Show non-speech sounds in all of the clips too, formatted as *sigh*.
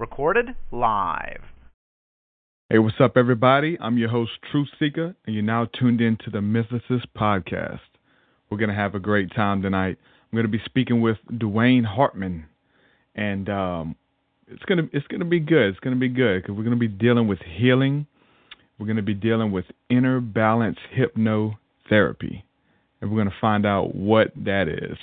Recorded live. Hey, what's up, everybody? I'm your host, Truth Seeker, and you're now tuned in to the Mythicist Podcast. We're going to have a great time tonight. I'm going to be speaking with Dwaine Hartman, and um, it's gonna it's gonna be good. It's gonna be good because we're gonna be dealing with healing. We're gonna be dealing with inner balance hypnotherapy, and we're gonna find out what that is.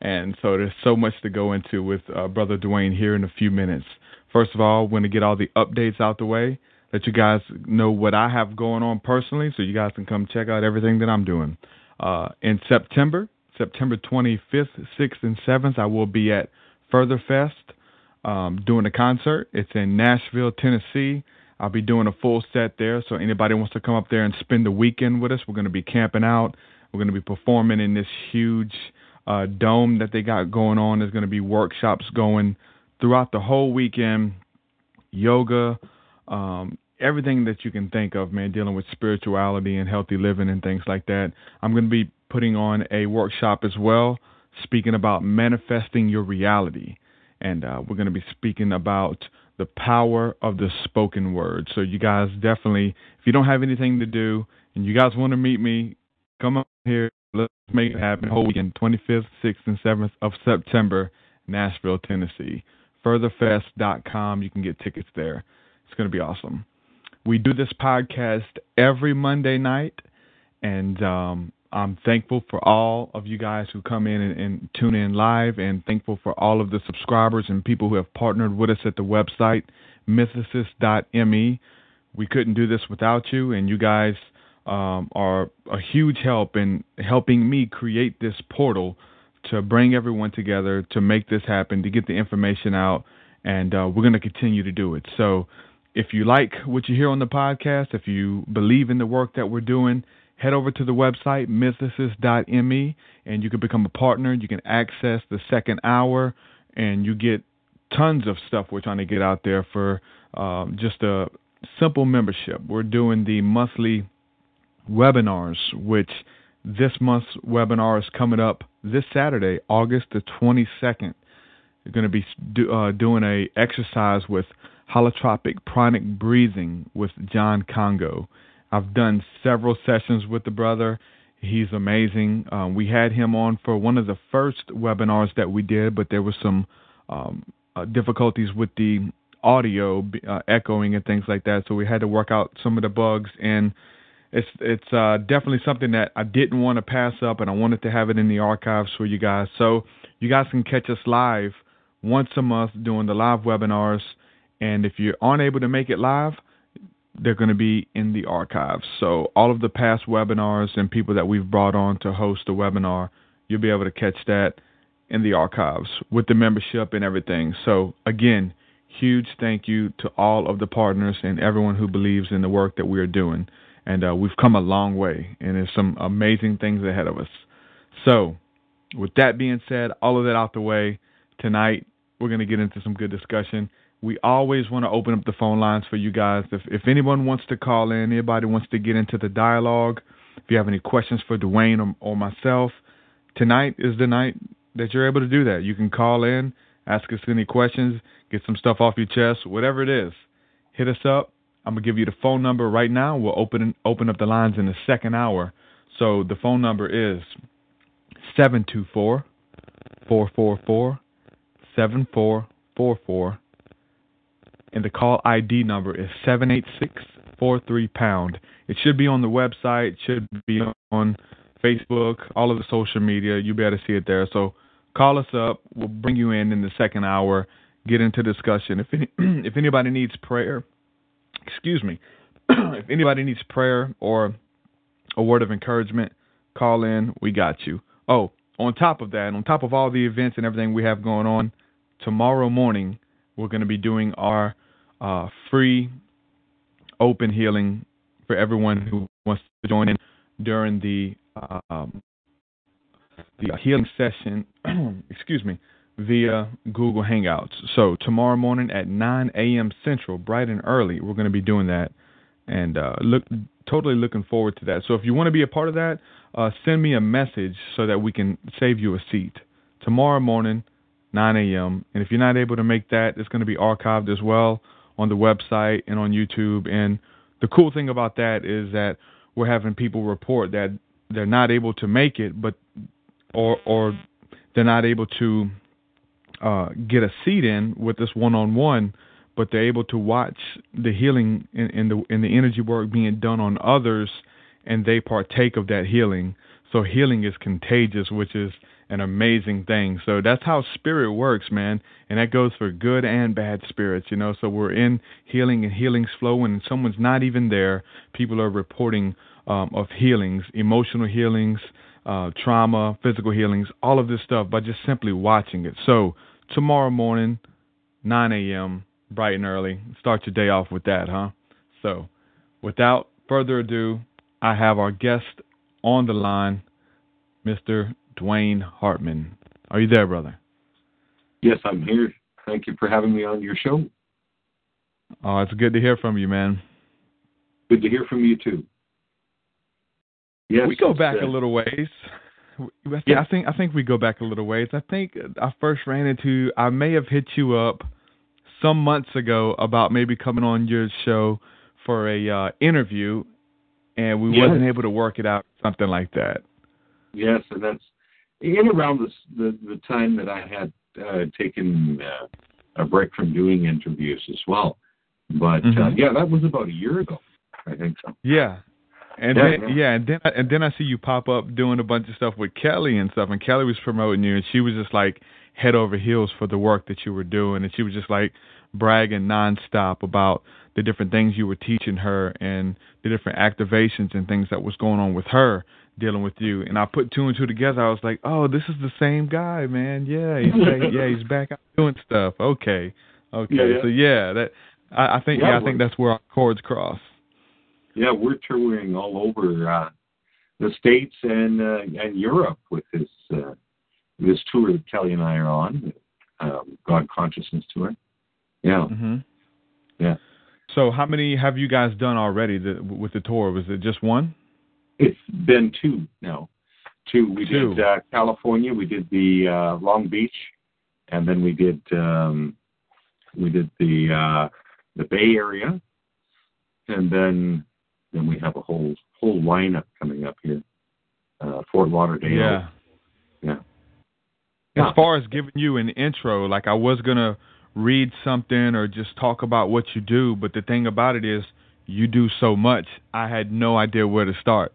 And so there's so much to go into with uh, Brother Dwaine here in a few minutes. First of all, we're gonna get all the updates out the way. Let you guys know what I have going on personally, so you guys can come check out everything that I'm doing. Uh, in September, September 25th, 6th, and 7th, I will be at Further Fest um, doing a concert. It's in Nashville, Tennessee. I'll be doing a full set there. So anybody wants to come up there and spend the weekend with us, we're going to be camping out. We're going to be performing in this huge uh, dome that they got going on. There's going to be workshops going throughout the whole weekend, yoga, um, everything that you can think of, man, dealing with spirituality and healthy living and things like that. I'm going to be putting on a workshop as well, speaking about manifesting your reality. And uh, we're going to be speaking about the power of the spoken word. So, you guys definitely, if you don't have anything to do and you guys want to meet me, come up here. Let's make it happen. Whole weekend, 25th, 6th, and 7th of September, Nashville, Tennessee. Furtherfest.com. You can get tickets there. It's going to be awesome. We do this podcast every Monday night, and um, I'm thankful for all of you guys who come in and, and, tune in live, and thankful for all of the subscribers and people who have partnered with us at the website, mythicist.me. We couldn't do this without you, and you guys um, are a huge help in helping me create this portal to bring everyone together, to make this happen, to get the information out, and uh, we're going to continue to do it. So, if you like what you hear on the podcast, if you believe in the work that we're doing, head over to the website, mythicist.me, and you can become a partner. You can access the second hour, and you get tons of stuff we're trying to get out there for um, just a simple membership. We're doing the monthly webinars, which this month's webinar is coming up this Saturday, August the 22nd. You're going to be do, uh, doing a exercise with holotropic pranic breathing with John Congo. I've done several sessions with the brother. He's amazing. Um, we had him on for one of the first webinars that we did, but there was some um, uh, difficulties with the audio uh, echoing and things like that. So we had to work out some of the bugs, and it's it's uh, definitely something that I didn't want to pass up, and I wanted to have it in the archives for you guys. So you guys can catch us live once a month doing the live webinars. And if you aren't able to make it live, they're going to be in the archives. So all of the past webinars and people that we've brought on to host the webinar, you'll be able to catch that in the archives with the membership and everything. So again, huge thank you to all of the partners and everyone who believes in the work that we are doing. And uh, we've come a long way, and there's some amazing things ahead of us. So, with that being said, all of that out the way, tonight we're going to get into some good discussion we always want to open up the phone lines for you guys. If if anyone wants to call in, anybody wants to get into the dialogue, if you have any questions for Dwaine or, or myself, tonight is the night that you're able to do that. You can call in, ask us any questions, get some stuff off your chest, whatever it is. Hit us up. I'm gonna give you the phone number right now. We'll open open up the lines in the second hour. So the phone number is 724 444 7444 and the call ID number is 78643 pound. It should be on the website, should be on Facebook, all of the social media. You'll be able to see it there. So call us up. We'll bring you in in the second hour, get into discussion. If any, *clears throat* if anybody needs prayer, excuse me, *clears throat* if anybody needs prayer or a word of encouragement, call in. We got you. Oh, on top of that, on top of all the events and everything we have going on, tomorrow morning we're going to be doing our uh, free open healing for everyone who wants to join in during the um, the healing session. *clears throat* excuse me, via Google Hangouts. So tomorrow morning at 9 a.m. Central, bright and early, we're going to be doing that, and uh, look totally looking forward to that. So if you want to be a part of that, uh, send me a message so that we can save you a seat tomorrow morning, 9 a.m. And if you're not able to make that, it's going to be archived as well on the website and on YouTube. And the cool thing about that is that we're having people report that they're not able to make it, but or or they're not able to uh, get a seat in with this one on one, but they're able to watch the healing and, the and the energy work being done on others, and they partake of that healing. So healing is contagious, which is an amazing thing. So that's how spirit works, man. And that goes for good and bad spirits, you know. So we're in healing and healings flow and someone's not even there. People are reporting um, of healings, emotional healings, uh, trauma, physical healings, all of this stuff by just simply watching it. So tomorrow morning, 9 a.m., bright and early, start your day off with that, huh? So without further ado, I have our guest on the line, Mr. Dwaine Hartman. Are you there, brother? Yes, I'm here. Thank you for having me on your show. Oh, it's good to hear from you, man. Good to hear from you too. Yes, we go back uh, a little ways. Yeah, I think I think we go back a little ways. I think I first ran into. I may have hit you up some months ago about maybe coming on your show for a uh, interview, and we yes. wasn't able to work it out, something like that. Yes, and that's in around the the, the time that I had uh, taken uh, a break from doing interviews as well. But uh, mm-hmm. uh, yeah, that was about a year ago. I think so. Yeah. And yeah, then, yeah. and then and then I see you pop up doing a bunch of stuff with Kelly and stuff, and Kelly was promoting you, and she was just like head over heels for the work that you were doing, and she was just like bragging nonstop about the different things you were teaching her and the different activations and things that was going on with her dealing with you. And I put two and two together. I was like, oh, this is the same guy, man. Yeah, he's back, *laughs* yeah, he's back out doing stuff. Okay, okay. Yeah, yeah. So yeah, that I, I think yeah, yeah I think that's where our chords cross. Yeah, we're touring all over uh, the states and uh, and Europe with this uh, this tour that Kelly and I are on, um, God Consciousness tour. Yeah. Mm-hmm. Yeah. So, how many have you guys done already the, with the tour? Was it just one? It's been two now. Two. We two. did uh, California. We did the uh, Long Beach, and then we did um, we did the uh, the Bay Area, and then then we have a whole whole lineup coming up here. Uh, Fort Lauderdale. Yeah. Yeah. As far as giving you an intro, like I was gonna read something or just talk about what you do, but the thing about it is you do so much. I had no idea where to start.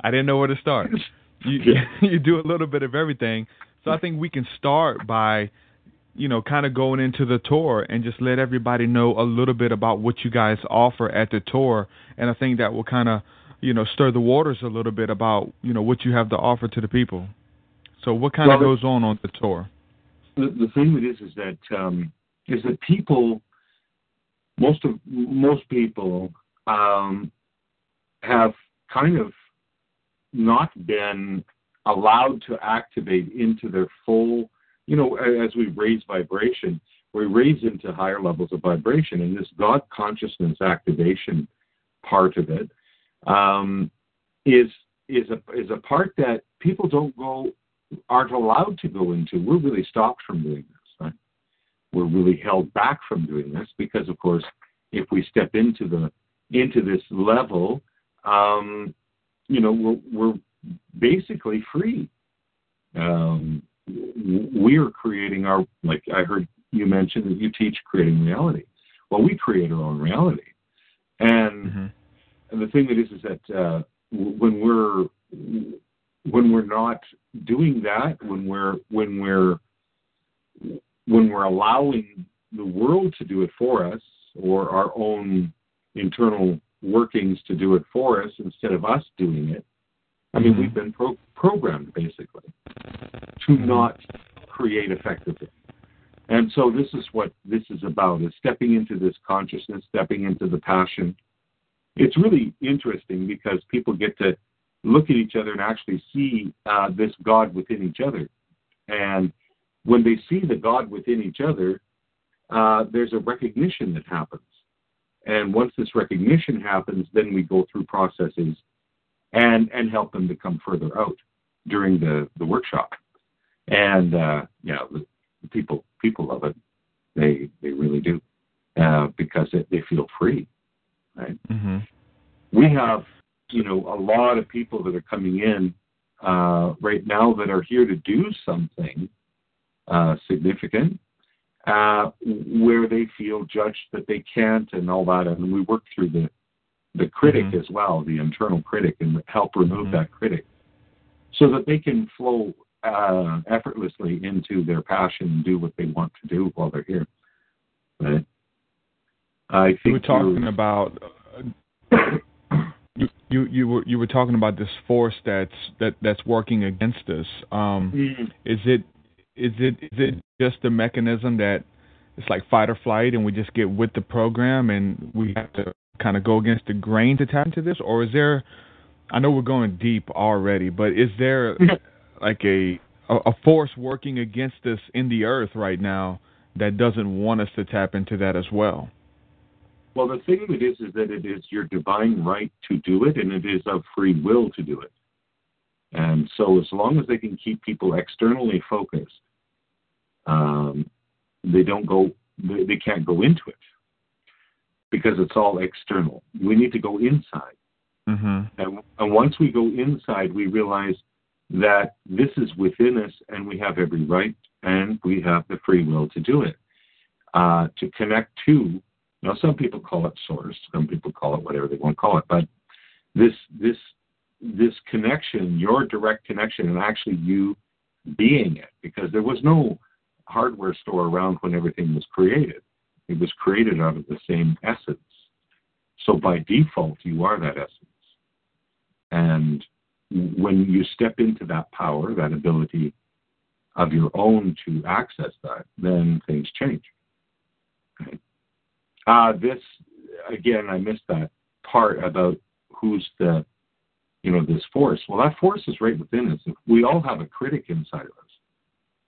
I didn't know where to start. *laughs* You *laughs* you do a little bit of everything. So I think we can start by you know, kind of going into the tour and just let everybody know a little bit about what you guys offer at the tour. And I think that will kind of, you know, stir the waters a little bit about, you know, what you have to offer to the people. So what kind well, of goes on on the tour? The, the thing this is that, um, is that people, most of, most people, um, have kind of not been allowed to activate into their full, you know, as we raise vibration, we raise into higher levels of vibration, and this God consciousness activation part of it um, is is a is a part that people don't go aren't allowed to go into. We're really stopped from doing this. Right? We're really held back from doing this because, of course, if we step into the into this level, um, you know, we're, we're basically free. Um, we are creating our, like I heard you mention that you teach creating reality. Well, we create our own reality. And, mm-hmm. and the thing that is, is that uh, when we're when we're not doing that, when we're when we're when we're allowing the world to do it for us, or our own internal workings to do it for us instead of us doing it, I mean, Mhm. we've been pro- programmed basically to not create effectively. And so this is what this is about: is stepping into this consciousness, stepping into the passion. It's really interesting because people get to look at each other and actually see uh, this God within each other. And when they see the God within each other, uh, there's a recognition that happens. And once this recognition happens, then we go through processes and and help them to come further out during the the workshop. And uh, yeah, the, the people people love it. They they really do uh, because it, they feel free. Right. hmm We have you know a lot of people that are coming in uh, right now that are here to do something uh, significant uh, where they feel judged that they can't and all that. And we work through the the critic Mhm. as well, the internal critic, and help remove Mhm. that critic so that they can flow uh, effortlessly into their passion and do what they want to do while they're here. Right? I think You were talking about uh, you, you you were you were talking about this force that's that that's working against us. Um, Mm. is it is it is it just a mechanism that it's like fight or flight, and we just get with the program, and we have to kind of go against the grain to tap into this, or is there? I know we're going deep already, but is there *laughs* like a a a force working against us in the earth right now that doesn't want us to tap into that as well? Well, the thing of it is, is that it is your divine right to do it, and it is of free will to do it. And so, as long as they can keep people externally focused, um, they don't go, they, they can't go into it because it's all external. We need to go inside. Mm-hmm. And, and once we go inside, we realize that this is within us and we have every right and we have the free will to do it. Uh, to connect to, now some people call it source, some people call it whatever they want to call it, but this, this, this connection, your direct connection, and actually you being it, because there was no hardware store around when everything was created. It was created out of the same essence. So by default, you are that essence. And when you step into that power, that ability of your own to access that, then things change. Uh, this, again, I missed that part about who's the, you know, this force. Well, that force is right within us. We all have a critic inside of us.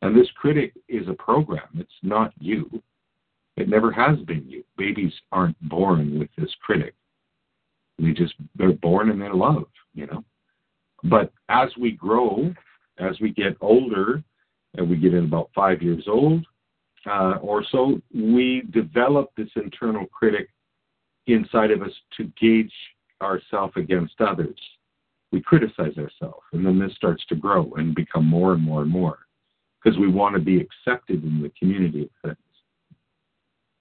And this critic is a program. It's not you. It never has been you. Babies aren't born with this critic. They just they're born and they're loved, you know. But as we grow, as we get older, and we get in about five years old uh, or so, we develop this internal critic inside of us to gauge ourselves against others. We criticize ourselves, and then this starts to grow and become more and more and more because we want to be accepted in the community.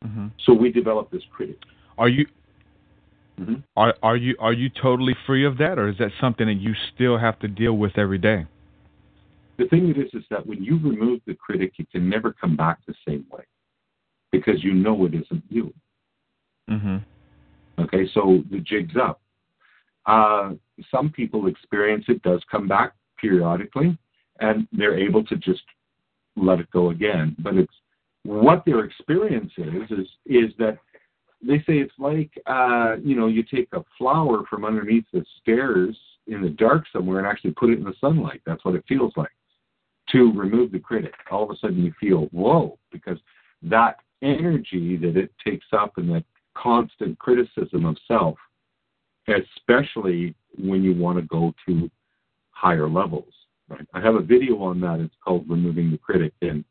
Mm-hmm. So we develop this critic. Are you Mhm. are are you are you totally free of that, or is that something that you still have to deal with every day? The thing it is is that when you remove the critic, you can never come back the same way because you know it isn't you. Mm-hmm. Okay, so the jig's up. Uh, some people experience it does come back periodically, and they're able to just let it go again. But it's what their experience is is is that they say it's like uh, you know you take a flower from underneath the stairs in the dark somewhere and actually put it in the sunlight. That's what it feels like to remove the critic. All of a sudden you feel whoa because that energy that it takes up and that constant criticism of self, especially when you want to go to higher levels. Right? I have a video on that. It's called Removing the Critic, and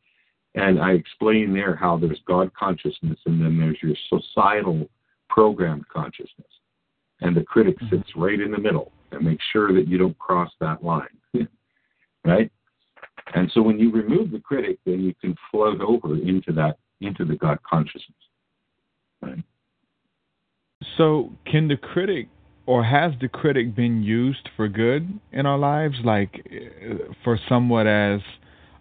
and I explain there how there's God consciousness and then there's your societal programmed consciousness, and the critic sits right in the middle and makes sure that you don't cross that line, *laughs* right? And so when you remove the critic, then you can float over into that into the God consciousness. Right? So, can the critic, or has the critic been used for good in our lives, like uh, for somewhat as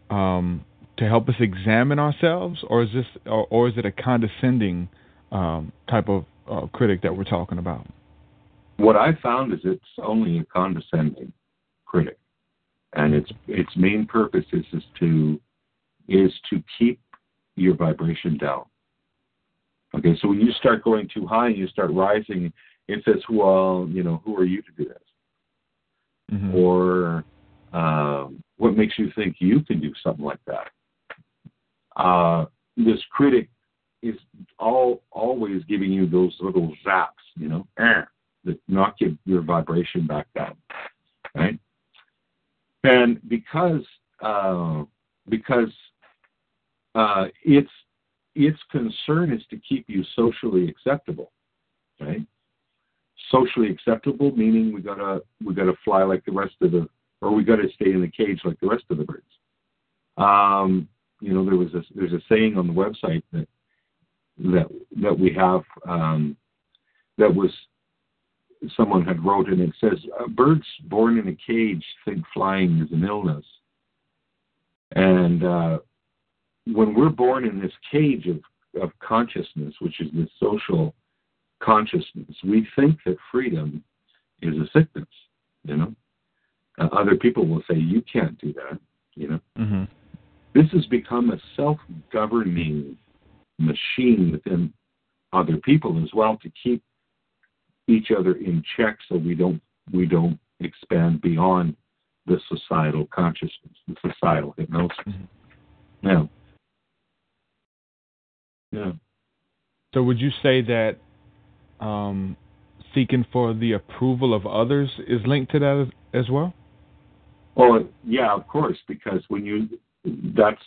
um, to help us examine ourselves, or is this, or, or is it a condescending um, type of uh, critic that we're talking about? What I found is it's only a condescending critic, and its its main purpose is, is to is to keep your vibration down. Okay, so when you start going too high and you start rising, it says, "Well, you know, who are you to do this?" Mm-hmm. Or um, what makes you think you can do something like that? Uh, this critic is all always giving you those little zaps, you know, eh, that knock your, your vibration back down, right? And because uh, because uh, its its concern is to keep you socially acceptable, right? Socially acceptable meaning we gotta we gotta fly like the rest of the, or we gotta stay in the cage like the rest of the birds. Um, you know, there was a there's a saying on the website that that that we have um, that was someone had wrote and it says birds born in a cage think flying is an illness. And uh, when we're born in this cage of, of consciousness which is this social consciousness we think that freedom is a sickness you know? Uh, other people will say you can't do that you know? Mm-hmm. This has become a self-governing machine within other people as well to keep each other in check so we don't we don't expand beyond the societal consciousness, the societal hypnosis. Mm-hmm. Yeah. Yeah. So would you say that um, seeking for the approval of others is linked to that as, as well? Well, yeah, of course, because when you that's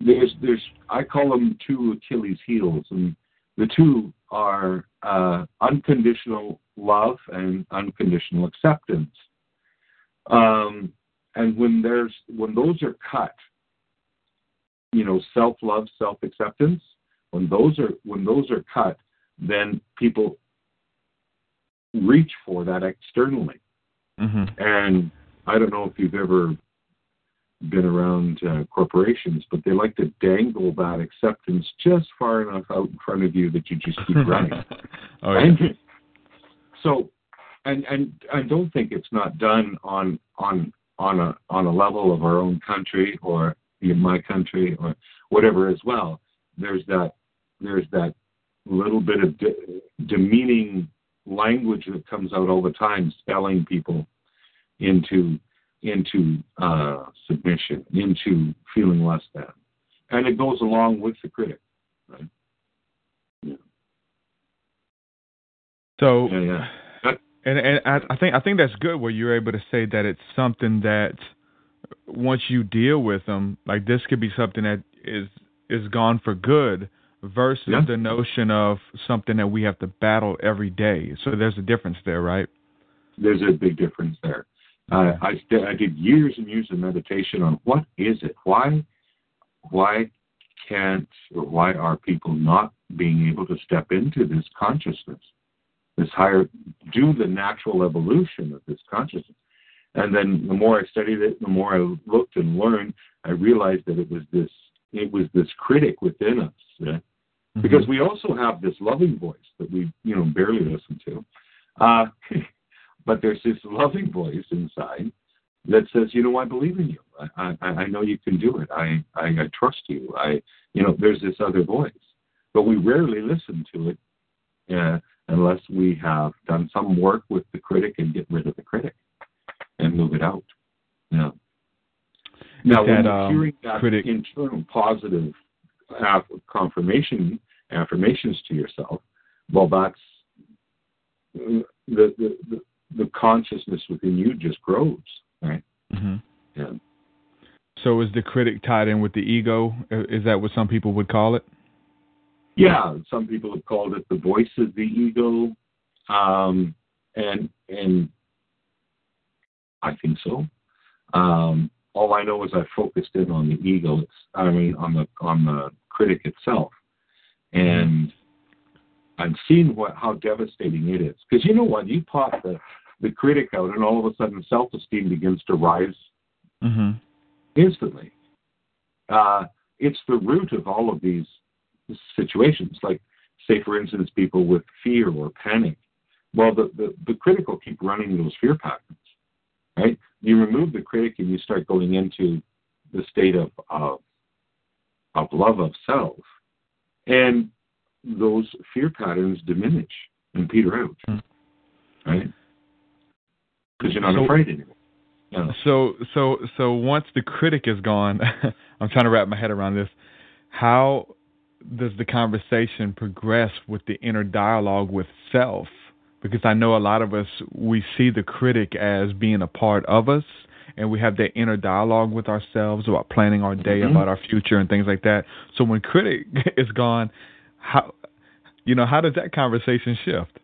there's there's I call them two Achilles heels, and the two are uh, unconditional love and unconditional acceptance. Um, and when there's when those are cut, you know, self love, self acceptance. When those are when those are cut, then people reach for that externally. Mm-hmm. And I don't know if you've ever been around uh, corporations, but they like to dangle that acceptance just far enough out in front of you that you just keep running. *laughs* oh, yeah. And so, and and I don't think it's not done on on on a on a level of our own country or in my country or whatever as well. There's that there's that little bit of de- demeaning language that comes out all the time, spelling people into into uh, submission, into feeling less than, and it goes along with the critic, right? Yeah. So, Yeah, yeah. And and I, I think I think that's good where you're able to say that it's something that once you deal with them, like this could be something that is is gone for good versus Yeah. the notion of something that we have to battle every day. So there's a difference there, right? there's a big difference there. Uh, I st- I did years and years of meditation on what is it? Why why can't or why are people not being able to step into this consciousness, this higher, do the natural evolution of this consciousness? And then the more I studied it, the more I looked and learned, I realized that it was this it was this critic within us. yeah? Because we also have this loving voice that we you know barely listen to. Uh, *laughs* but there's this loving voice inside that says, you know, I believe in you. I, I, I know you can do it. I, I, I trust you. I, you know, there's this other voice, but we rarely listen to it uh, unless we have done some work with the critic and get rid of the critic and move it out. Yeah. Now, when you're um, hearing that critic- internal positive confirmation affirmations to yourself, well, that's the, the, the the consciousness within you just grows, right? hmm Yeah. So is the critic tied in with the ego? Is that what some people would call it? Yeah, some people have called it the voice of the ego, um, and and I think so. Um, all I know is I focused in on the ego. It's, I mean, on the on the critic itself, and I'm seeing what how devastating it is. Because you know what, you pop the the critic out, and all of a sudden self-esteem begins to rise Mm-hmm. instantly. Uh, it's the root of all of these situations. Like, say, for instance, people with fear or panic. Well, the, the, the critical keep running those fear patterns. right? You remove the critic and you start going into the state of of, of love of self, and those fear patterns diminish and peter out, Hmm. right? Because you're not So- afraid anymore. Yeah. So so so once the critic is gone, *laughs* I'm trying to wrap my head around this. How does the conversation progress with the inner dialogue with self? Because I know a lot of us we see the critic as being a part of us and we have that inner dialogue with ourselves about planning our day, Mhm. about our future and things like that. So when critic *laughs* is gone, how you know, how does that conversation shift?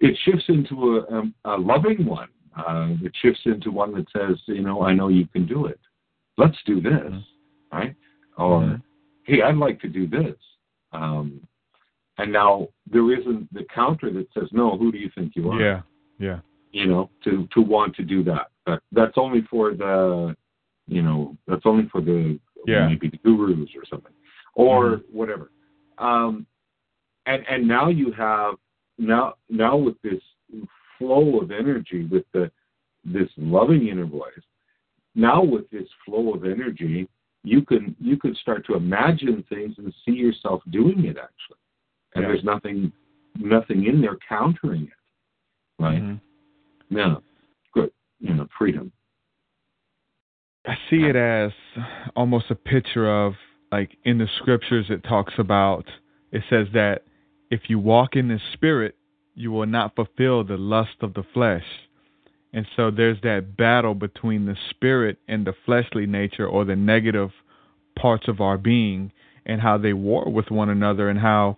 it shifts into a, um, a loving one. Uh, it shifts into one that says, you know, I know you can do it. Let's do this, Mhm. right? Or, Mhm. hey, I'd like to do this. Um, and now there isn't the counter that says, no, who do you think you are? Yeah. Yeah. You know, to to want to do that. But that's only for the, you know, that's only for the Yeah. maybe the gurus or something, or Mhm. whatever. Um, and and now you have now now with this flow of energy with the this loving inner voice now with this flow of energy you can you can start to imagine things and see yourself doing it actually. And Yeah. there's nothing nothing in there countering it. Right? Mhm. yeah good you know freedom. I see it as almost a picture of like in the scriptures it talks about it says that if you walk in the spirit you will not fulfill the lust of the flesh. And so there's that battle between the spirit and the fleshly nature or the negative parts of our being and how they war with one another and how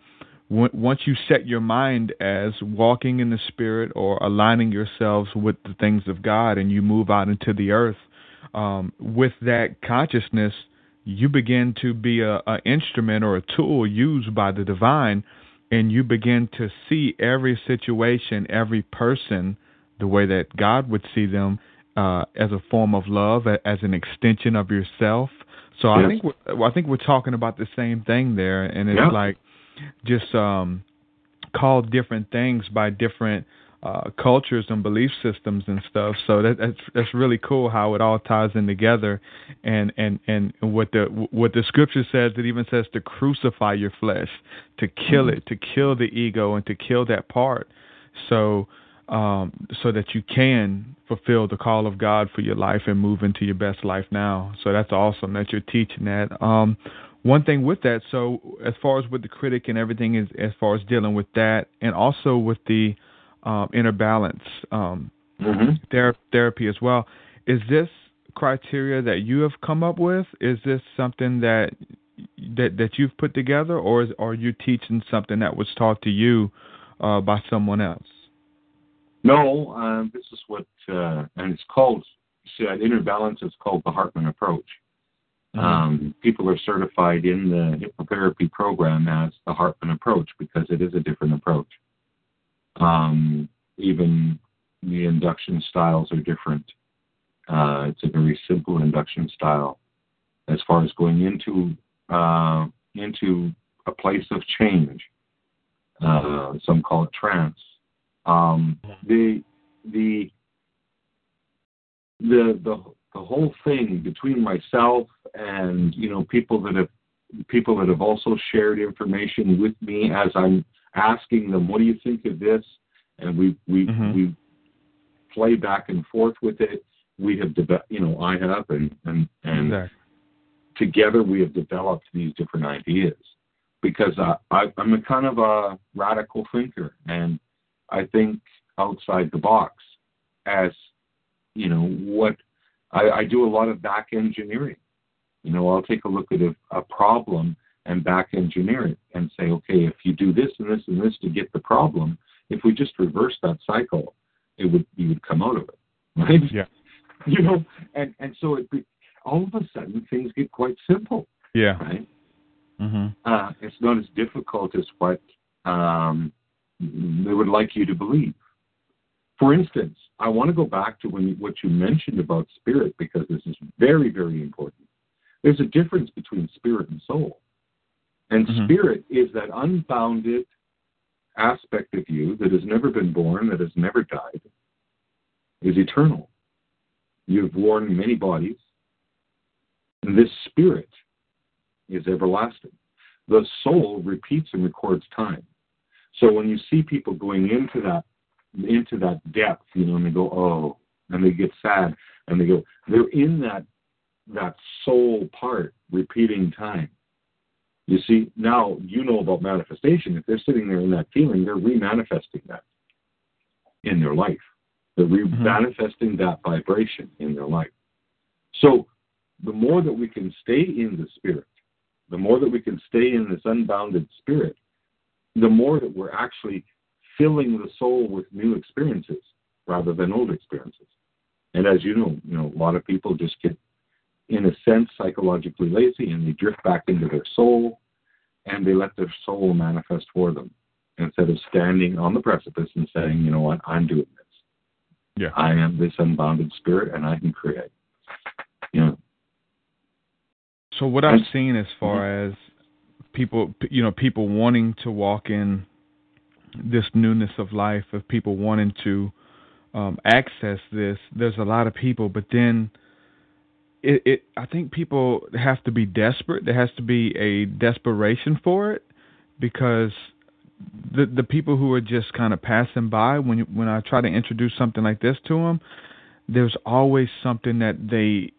w- once you set your mind as walking in the spirit or aligning yourselves with the things of God and you move out into the earth um, with that consciousness, you begin to be a, a instrument or a tool used by the divine, and you begin to see every situation, every person, the way that God would see them uh, as a form of love, as an extension of yourself. So I think we're, I think we're talking about the same thing there, and it's Yeah. like just um, called different things by different uh, cultures and belief systems and stuff. So that, that's that's really cool how it all ties in together, and and and what the what the scripture says. It even says to crucify your flesh, to kill it, to kill the ego, and to kill that part. So. Um, so that you can fulfill the call of God for your life and move into your best life now. So that's awesome that you're teaching that. Um, one thing with that, so as far as with the critic and everything is as far as dealing with that, and also with the um, inner balance um, mm-hmm. ther- therapy as well. Is this criteria that you have come up with? Is this something that that that you've put together, or is, are you teaching something that was taught to you uh, by someone else? no um, this is what uh, and it's called see, that inner balance is called the hartman approach Um, people are certified in the hypnotherapy program as the Hartman approach because it is a different approach. Um, even the induction styles are different. Uh, it's a very simple induction style as far as going into uh, into a place of change. Uh, some call it trance. Um, the the the the the whole thing between myself and you know people that have people that have also shared information with me as I'm asking them, what do you think of this? And we we Mhm. we play back and forth with it. We have developed, you know, I have, and and and Exactly. together we have developed these different ideas because I, I, I'm a kind of a radical thinker and I think outside the box as you know what I, I do a lot of back engineering. You know, I'll take a look at a, a problem and back engineer it and say, okay, if you do this and this and this to get the problem, if we just reverse that cycle, it would you would come out of it, right? Yeah. *laughs* You know, and and so it be, all of a sudden things get quite simple, Yeah. right? Mm-hmm. Uh, it's not as difficult as what um, they would like you to believe. For instance, I want to go back to when you, what you mentioned about spirit because this is very, very important. There's a difference between spirit and soul. And Mhm. spirit is that unbounded aspect of you that has never been born, that has never died, is eternal. You've worn many bodies. And this spirit is everlasting. The soul repeats and records time. So when you see people going into that into that depth, you know, and they go, oh, and they get sad, and they go, they're in that that soul part, repeating time. You see, now you know about manifestation. If they're sitting there in that feeling, they're remanifesting that in their life. They're re-manifesting mm-hmm. that vibration in their life. So the more that we can stay in the spirit, the more that we can stay in this unbounded spirit, the more that we're actually filling the soul with new experiences rather than old experiences. And as you know, you know, a lot of people just get in a sense psychologically lazy and they drift back into their soul and they let their soul manifest for them instead of standing on the precipice and saying, you know what, I'm doing this. Yeah. I am this unbounded spirit and I can create. Yeah. So what I've seen as far as people, you know, people wanting to walk in this newness of life, of people wanting to um, access this, there's a lot of people, but then it, it, I think people have to be desperate. There has to be a desperation for it because the the people who are just kind of passing by when you, when I try to introduce something like this to them, there's always something that they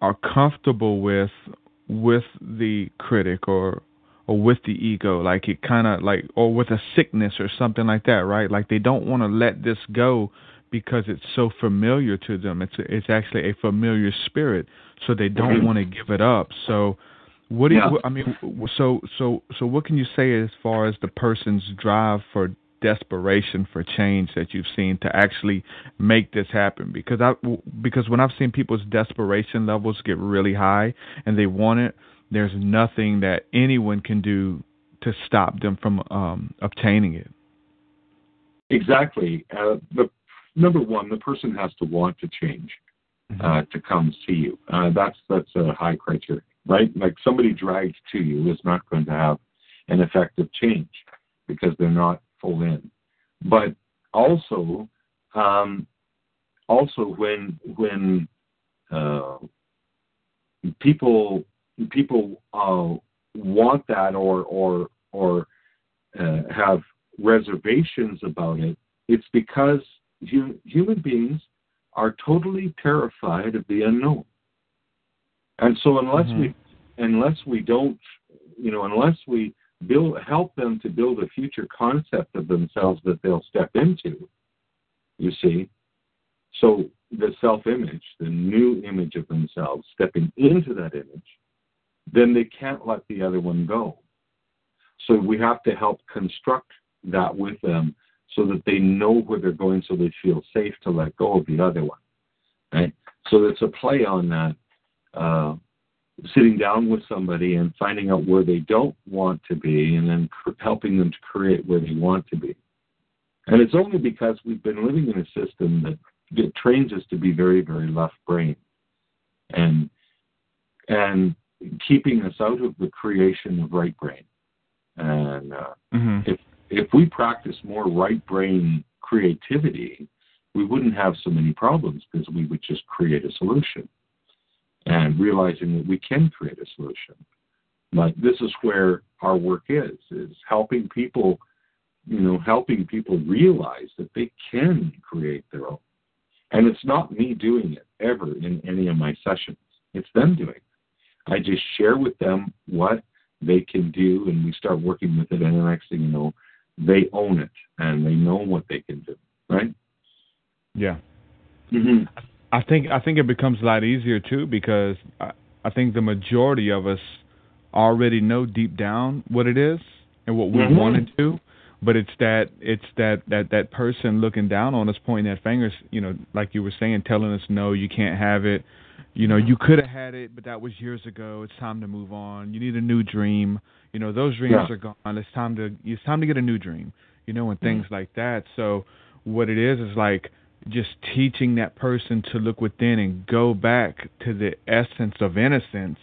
are comfortable with with the critic or or with the ego like it kind of like or with a sickness or something like that right like they don't want to let this go because it's so familiar to them. It's it's actually a familiar spirit so they don't mm-hmm. want to give it up. So what do yeah. you i mean so so so what can you say as far as the person's drive for desperation for change that you've seen to actually make this happen? Because I because when I've seen people's desperation levels get really high and they want it there's nothing that anyone can do to stop them from um, obtaining it. Exactly. Uh, the number one the person has to want to change mm-hmm. uh, to come see you uh, that's that's a high criteria right like somebody dragged to you is not going to have an effective change because they're not full in. But also, um, also when when uh, people people uh, want that or or or uh, have reservations about it, it's because human beings are totally terrified of the unknown. And so unless mm-hmm. we unless we don't you know unless we build help them to build a future concept of themselves that they'll step into. You see, so the self-image, the new image of themselves, stepping into that image, then they can't let the other one go. So we have to help construct that with them so that they know where they're going so they feel safe to let go of the other one. Right? So it's a play on that uh, sitting down with somebody and finding out where they don't want to be and then cr- helping them to create where they want to be. And it's only because we've been living in a system that, that trains us to be very, very left brain and and keeping us out of the creation of right brain. And uh, mm-hmm. if if we practice more right brain creativity, we wouldn't have so many problems because we would just create a solution and realizing that we can create a solution. But this is where our work is, is helping people, you know, helping people realize that they can create their own. And it's not me doing it ever in any of my sessions. It's them doing it. I just share with them what they can do and we start working with it and the next thing you know, they own it and they know what they can do. Right? Yeah. Mm-hmm. I think I think it becomes a lot easier too because I, I think the majority of us already know deep down what it is and what we mm-hmm. want to do, but it's that it's that that that person looking down on us, pointing their fingers, you know, like you were saying, telling us no, you can't have it. You know, you could have had it, but that was years ago. It's time to move on. You need a new dream. You know, those dreams yeah. are gone. It's time to it's time to get a new dream. You know, and things mm-hmm. like that. So what it is is like just teaching that person to look within and go back to the essence of innocence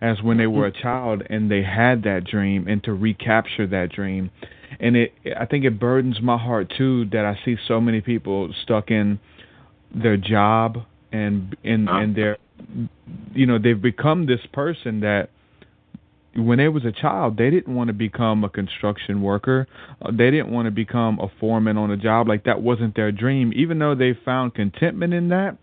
as when they were a child and they had that dream and to recapture that dream and it i think it burdens my heart too that i see so many people stuck in their job and and Huh? and they're you know they've become this person that when they was a child they didn't want to become a construction worker. Uh, they didn't want to become a foreman on a job. Like that wasn't their dream. Even though they found contentment in that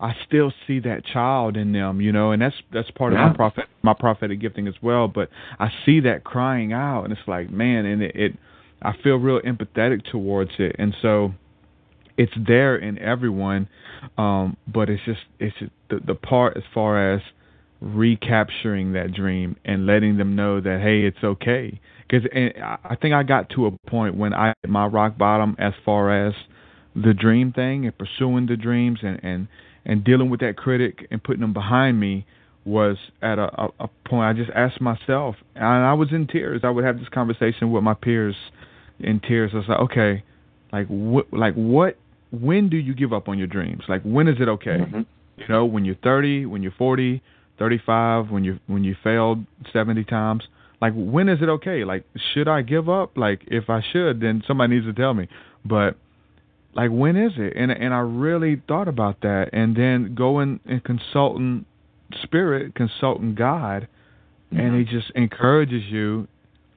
I still see that child in them, you know, and that's that's part of my prophet my prophetic gifting as well. But I see that crying out, and it's like, man, and it, it I feel real empathetic towards it, and so it's there in everyone, um, but it's just it's just the the part as far as recapturing that dream and letting them know that hey, it's okay. Because I think I got to a point when I hit my rock bottom as far as the dream thing and pursuing the dreams and and and dealing with that critic and putting them behind me was at a, a, a point I just asked myself, and I was in tears. I would have this conversation with my peers in tears. I was like, okay, like what, like what, when do you give up on your dreams? Like when is it okay? Mhm. You know, when you're 30, when you're 40, 35, when you when you failed 70 times. Like when is it okay? Like should I give up? Like if I should, then somebody needs to tell me. But like when is it and and i really thought about that and then going and consulting spirit consulting god and he just encourages you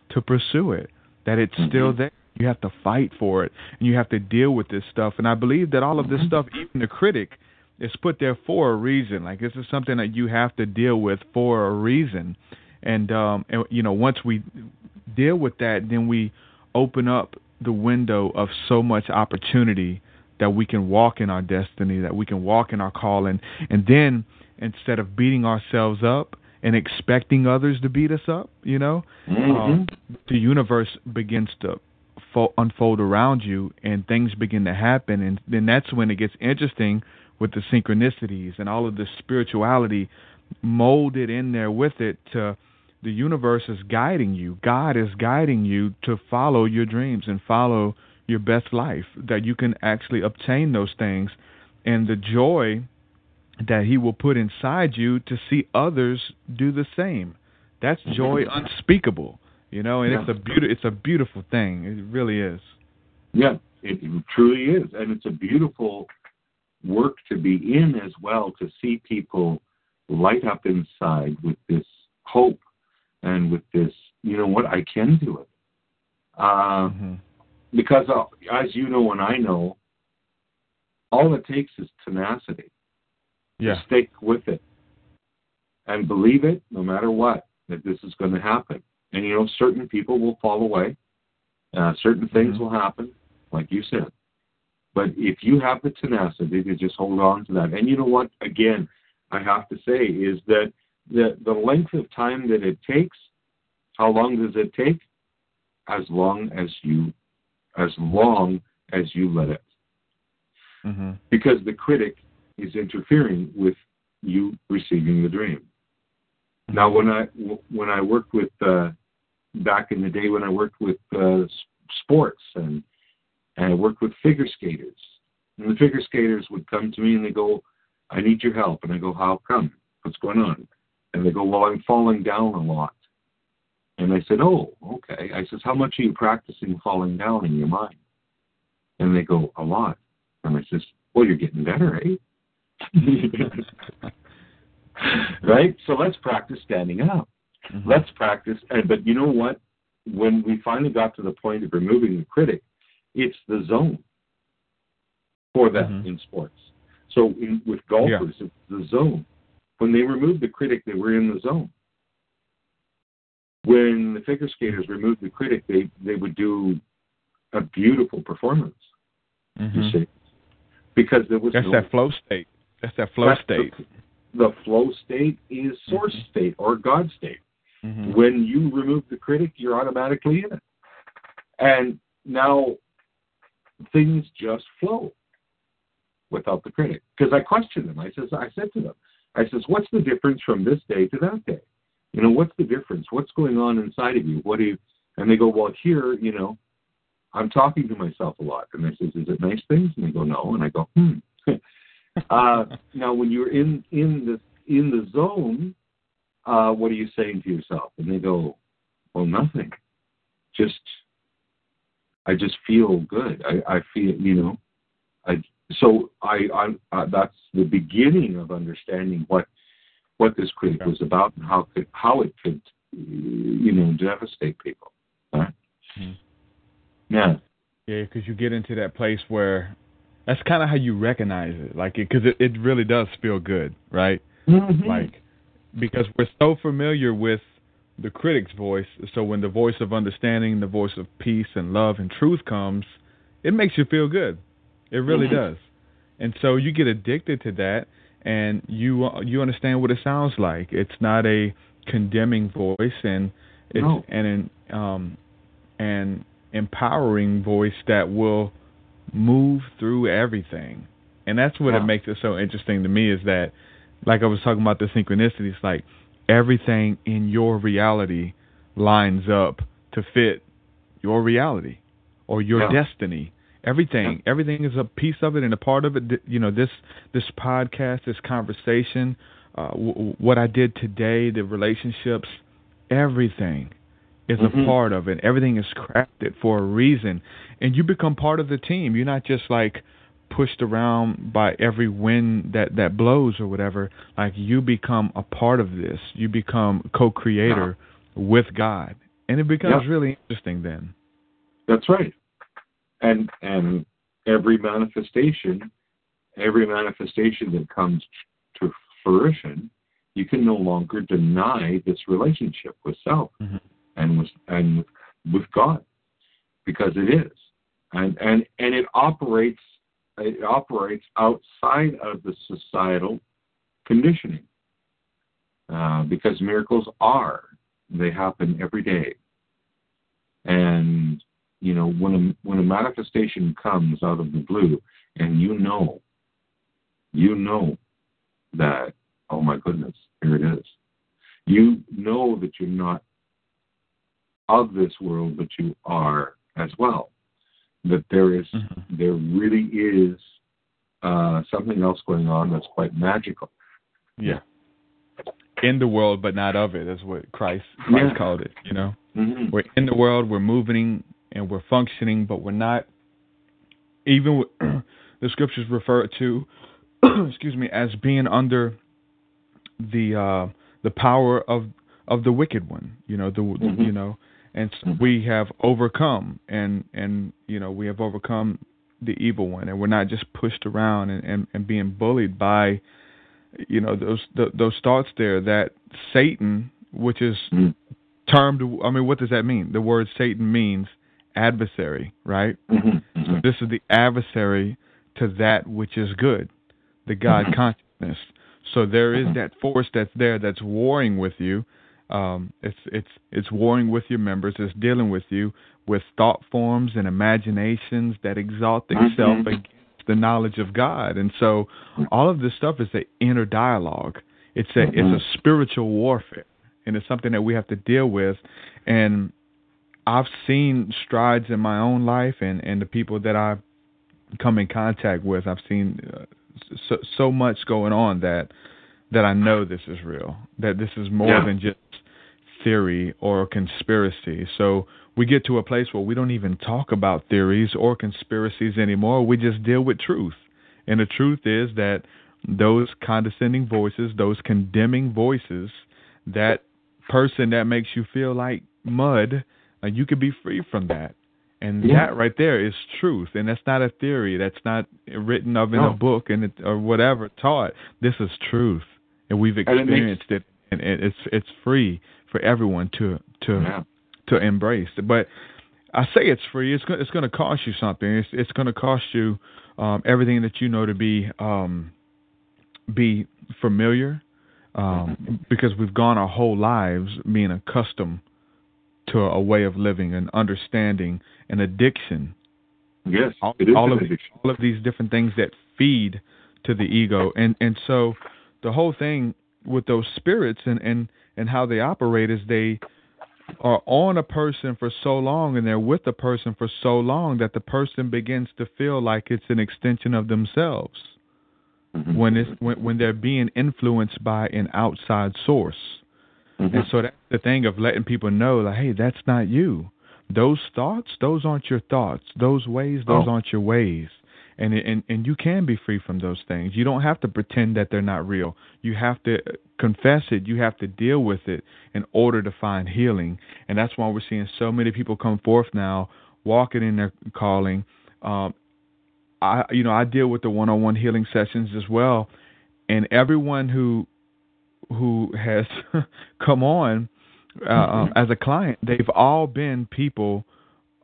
to pursue it that it's still Mhm. there you have to fight for it and you have to deal with this stuff and i believe that all of this stuff even the critic is put there for a reason like this is something that you have to deal with for a reason and um and you know once we deal with that then we open up the window of so much opportunity that we can walk in our destiny, that we can walk in our calling. And then instead of beating ourselves up and expecting others to beat us up, you know, Mhm. um, the universe begins to fo- unfold around you and things begin to happen. And then that's when it gets interesting with the synchronicities and all of the spirituality molded in there with it to the universe is guiding you. God is guiding you to follow your dreams and follow your best life, that you can actually obtain those things. And the joy that He will put inside you to see others do the same. That's joy unspeakable, you know, and it's a beautiful it's a beautiful thing. It really is. Yeah, it truly is, and it's a beautiful work to be in as well to see people light up inside with this hope and with this, you know what, I can do it. Uh, hmm because uh, as you know and I know, all it takes is tenacity. Yeah. Stick with it and believe it no matter what that this is going to happen. And you know, certain people will fall away. Uh, certain things Mhm. will happen, like you said. But if you have the tenacity to just hold on to that, and you know what? Again, I have to say is that the the length of time that it takes. How long does it take? As long as you, as long as you let it hmm because the critic is interfering with you receiving the dream. Now, when I when I worked with uh, back in the day when I worked with uh, sports and and I worked with figure skaters, and the figure skaters would come to me and they go, "I need your help," and I go, "How come? What's going on?" And they go, "Well, I'm falling down a lot." And I said, "Oh, okay." I says, "How much are you practicing falling down in your mind?" And they go, "A lot." And I says, Well, you're getting better, eh? *laughs* *laughs* right? So let's practice standing up. Mm-hmm. Let's practice. And, but you know what? When we finally got to the point of removing the critic, it's the zone for them Mhm. in sports. So in, with golfers, it's the zone. When they removed the critic, they were in the zone. When the figure skaters removed the critic, they, they would do a beautiful performance. You Mhm. see, because there was That's no, that flow state. That's that flow that's state. The, the flow state is source state or God state. Mhm. When you remove the critic, you're automatically in it, and now things just flow without the critic. Because I questioned them. I says, I said to them, I says, what's the difference from this day to that day? You know, what's the difference? What's going on inside of you? What do you? And they go, well, here, you know, I'm talking to myself a lot. And I says, is it nice things? And they go, no. And I go, hmm. *laughs* uh, now, when you're in in the in the zone, uh, what are you saying to yourself? And they go, well, nothing. Just, I just feel good. I, I feel, you know, I so I, I uh, that's the beginning of understanding what what this critic was about and how could how it could you know devastate people. Right? Mhm. Yeah. Yeah, because you get into that place where that's kind of how you recognize it, like because it, it really does feel good, right? Mhm. Like because we're so familiar with the critic's voice, so when the voice of understanding, the voice of peace and love and truth comes, it makes you feel good. It really Mhm. does. And so you get addicted to that, and you uh, you understand what it sounds like. It's not a condemning voice, and it's No. an um an empowering voice that will move through everything. And that's what it makes it so interesting to me is that like I was talking about the synchronicities, like everything in your reality lines up to fit your reality or your Yeah. destiny. Everything, everything is a piece of it and a part of it. You know, this this podcast, this conversation, uh, w- what I did today, the relationships, everything is Mhm. a part of it. Everything is crafted for a reason, and you become part of the team. You're not just like pushed around by every wind that that blows or whatever. Like you become a part of this. You become co-creator with God, and it becomes Yeah. really interesting then. That's right. And and every manifestation, every manifestation that comes to fruition, you can no longer deny this relationship with self Mhm. and with and with God, because it is, and and and it operates it operates outside of the societal conditioning, uh, because miracles are they happen every day, and you know when a when a manifestation comes out of the blue and you know you know that oh my goodness here it is. You know that you're not of this world but you are as well that there is Mhm. there really is uh, something else going on that's quite magical Yeah. In the world, but not of it. That's what Christ Christ Yeah. called it. You know. mm-hmm. We're in the world, we're moving and we're functioning, but we're not. Even with, *clears throat* the scriptures refer to, *clears throat* excuse me, as being under the uh, the power of of the wicked one. You know, the Mhm. you know, and s Mhm. we have overcome, and and you know, we have overcome the evil one, and we're not just pushed around and and, and being bullied by, you know, those th- those thoughts there that Satan, which is Mm. termed I mean what does that mean? The word Satan means adversary, right? Mm-hmm. So this is the adversary to that which is good, the God Mhm. consciousness. So there is that force that's there that's warring with you. Um, it's it's it's warring with your members. It's dealing with you with thought forms and imaginations that exalt themselves Mhm. against the knowledge of God. And so all of this stuff is an inner dialogue. It's a Mhm. it's a spiritual warfare, and it's something that we have to deal with. And I've seen strides in my own life and and the people that I come in contact with. I've seen uh, so so much going on that that I know this is real. That this is more Yeah. than just theory or conspiracy. So we get to a place where we don't even talk about theories or conspiracies anymore. We just deal with truth. And the truth is that those condescending voices, those condemning voices, that person that makes you feel like mud, uh, you could be free from that. And Yeah. that right there is truth, and that's not a theory. That's not written of in No. a book and it, or whatever taught. This is truth, and we've And it makes- experienced it, and it's it's free for everyone to to Yeah. to embrace. But I say it's free. It's it's going to cost you something. It's it's going to cost you um, everything that you know to be um, be familiar, um, because we've gone our whole lives being accustomed to a way of living, an understanding, an addiction. Yes, All, all of addiction. all of these different things that feed to the ego, and and so the whole thing with those spirits and and and how they operate is they are on a person for so long and they're with a person for so long that the person begins to feel like it's an extension of themselves Mhm. when it's when, when they're being influenced by an outside source. Mhm. And so that's the thing of letting people know, like, hey, that's not you. Those thoughts, those aren't your thoughts. Those ways, those Oh. aren't your ways. And and and you can be free from those things. You don't have to pretend that they're not real. You have to confess it. You have to deal with it in order to find healing. And that's why we're seeing so many people come forth now, walking in their calling. Um, I you know I deal with the one-on-one healing sessions as well, and everyone who who has *laughs* come on uh, mm-hmm. as a client, they've all been people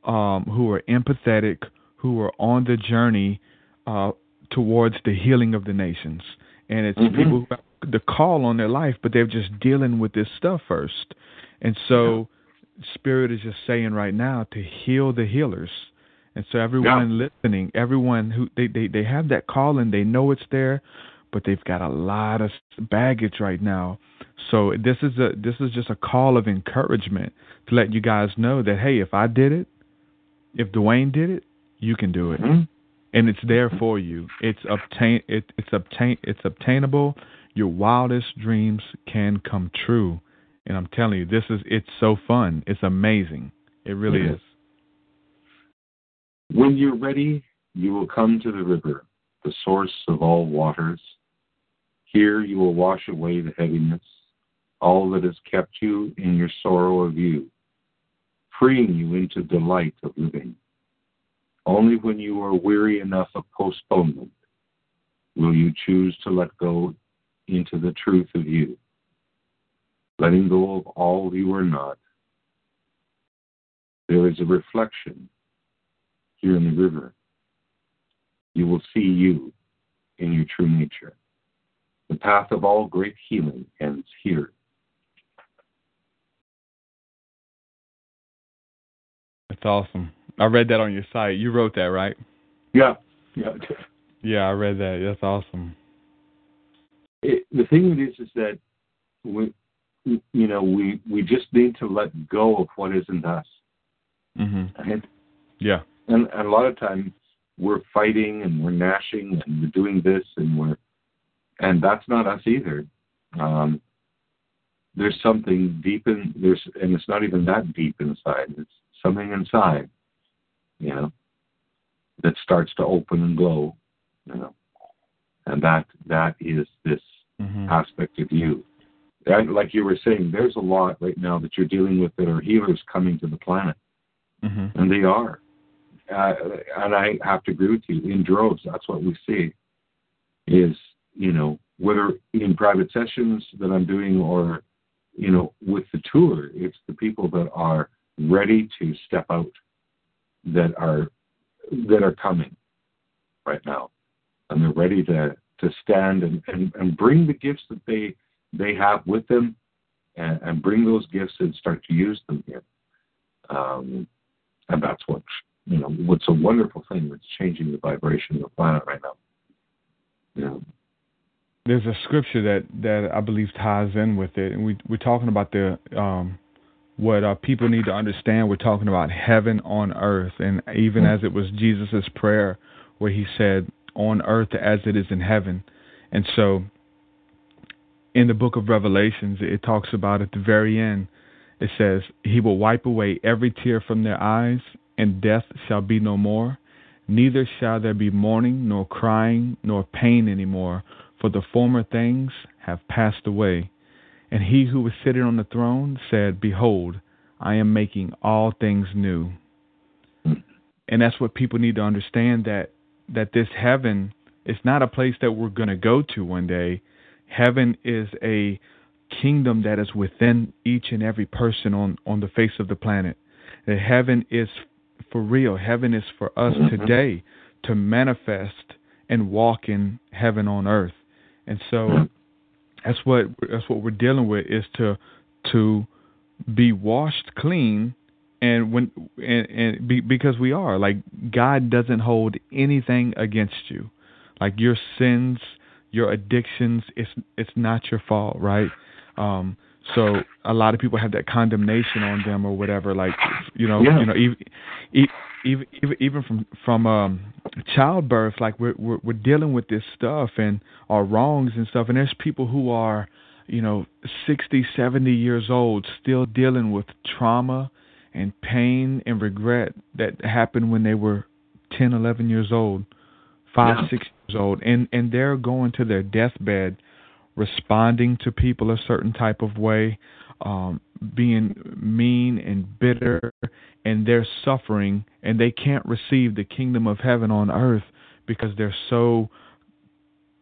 um, who are empathetic, who are on the journey uh, towards the healing of the nations, and it's mm-hmm. people who have the call on their life, but they're just dealing with this stuff first, and so yeah. Spirit is just saying right now to heal the healers. And so everyone yeah. listening, everyone who they, they, they have that call and they know it's there, but they've got a lot of baggage right now. So this is a this is just a call of encouragement to let you guys know that hey, if I did it, if Dwaine did it, you can do it, mm-hmm. and it's there for you. It's obtain it, it's obtain it's obtainable. Your wildest dreams can come true, and I'm telling you, this is it's so fun. It's amazing. It really is. When you're ready, you will come to the river, the source of all waters. Here you will wash away the heaviness, all that has kept you in your sorrow of you, freeing you into delight of living. Only when you are weary enough of postponement will you choose to let go into the truth of you, letting go of all you are not. There is a reflection here in the river. You will see you in your true nature. The path of all great healing ends here. That's awesome. I read that on your site. You wrote that, right? Yeah. Yeah. Yeah, I read that. That's awesome. It, the thing is, is that we, you know, we we just need to let go of what isn't us. Mm-hmm. Right? Yeah. And, and a lot of times we're fighting and we're gnashing and we're doing this and we're and that's not us either. Um, there's something deep in there's, and it's not even that deep inside. It's something inside, you know, that starts to open and glow, you know, and that that is this mm-hmm. aspect of you. And like you were saying, there's a lot right now that you're dealing with that are healers coming to the planet, mm-hmm. and they are. Uh, and I have to agree with you in droves. That's what we see. Is you know, whether in private sessions that I'm doing or, you know, with the tour, it's the people that are ready to step out that are that are coming right now. And they're ready to, to stand and, and, and bring the gifts that they they have with them and, and bring those gifts and start to use them here. Um, and that's what you know what's a wonderful thing that's changing the vibration of the planet right now. Yeah. there's a scripture that that I believe ties in with it, and we we're talking about the um, what uh, people need to understand. We're talking about heaven on earth, and even as it was Jesus's prayer, where he said, "On earth as it is in heaven," and so in the book of Revelations, it talks about at the very end. It says, "He will wipe away every tear from their eyes, and death shall be no more." Neither shall there be mourning, nor crying, nor pain any more, for the former things have passed away. And he who was sitting on the throne said, Behold, I am making all things new. And that's what people need to understand that that this heaven is not a place that we're going to go to one day. Heaven is a kingdom that is within each and every person on, on the face of the planet. That heaven is for real. Heaven is for us mm-hmm. today to manifest and walk in heaven on earth. And so that's what that's what we're dealing with is to to be washed clean and when and, and be, because we are like God doesn't hold anything against you. Like your sins, your addictions, it's it's not your fault, right? Um so a lot of people have that condemnation on them or whatever like you know, yeah. you know even even even from from um childbirth like we're, we're we're dealing with this stuff and our wrongs and stuff and there's people who are you know 60 70 years old still dealing with trauma and pain and regret that happened when they were 10 11 years old five, Yeah. six years old, and and they're going to their deathbed, responding to people a certain type of way, um, being mean and bitter, and they're suffering, and they can't receive the kingdom of heaven on earth because they're so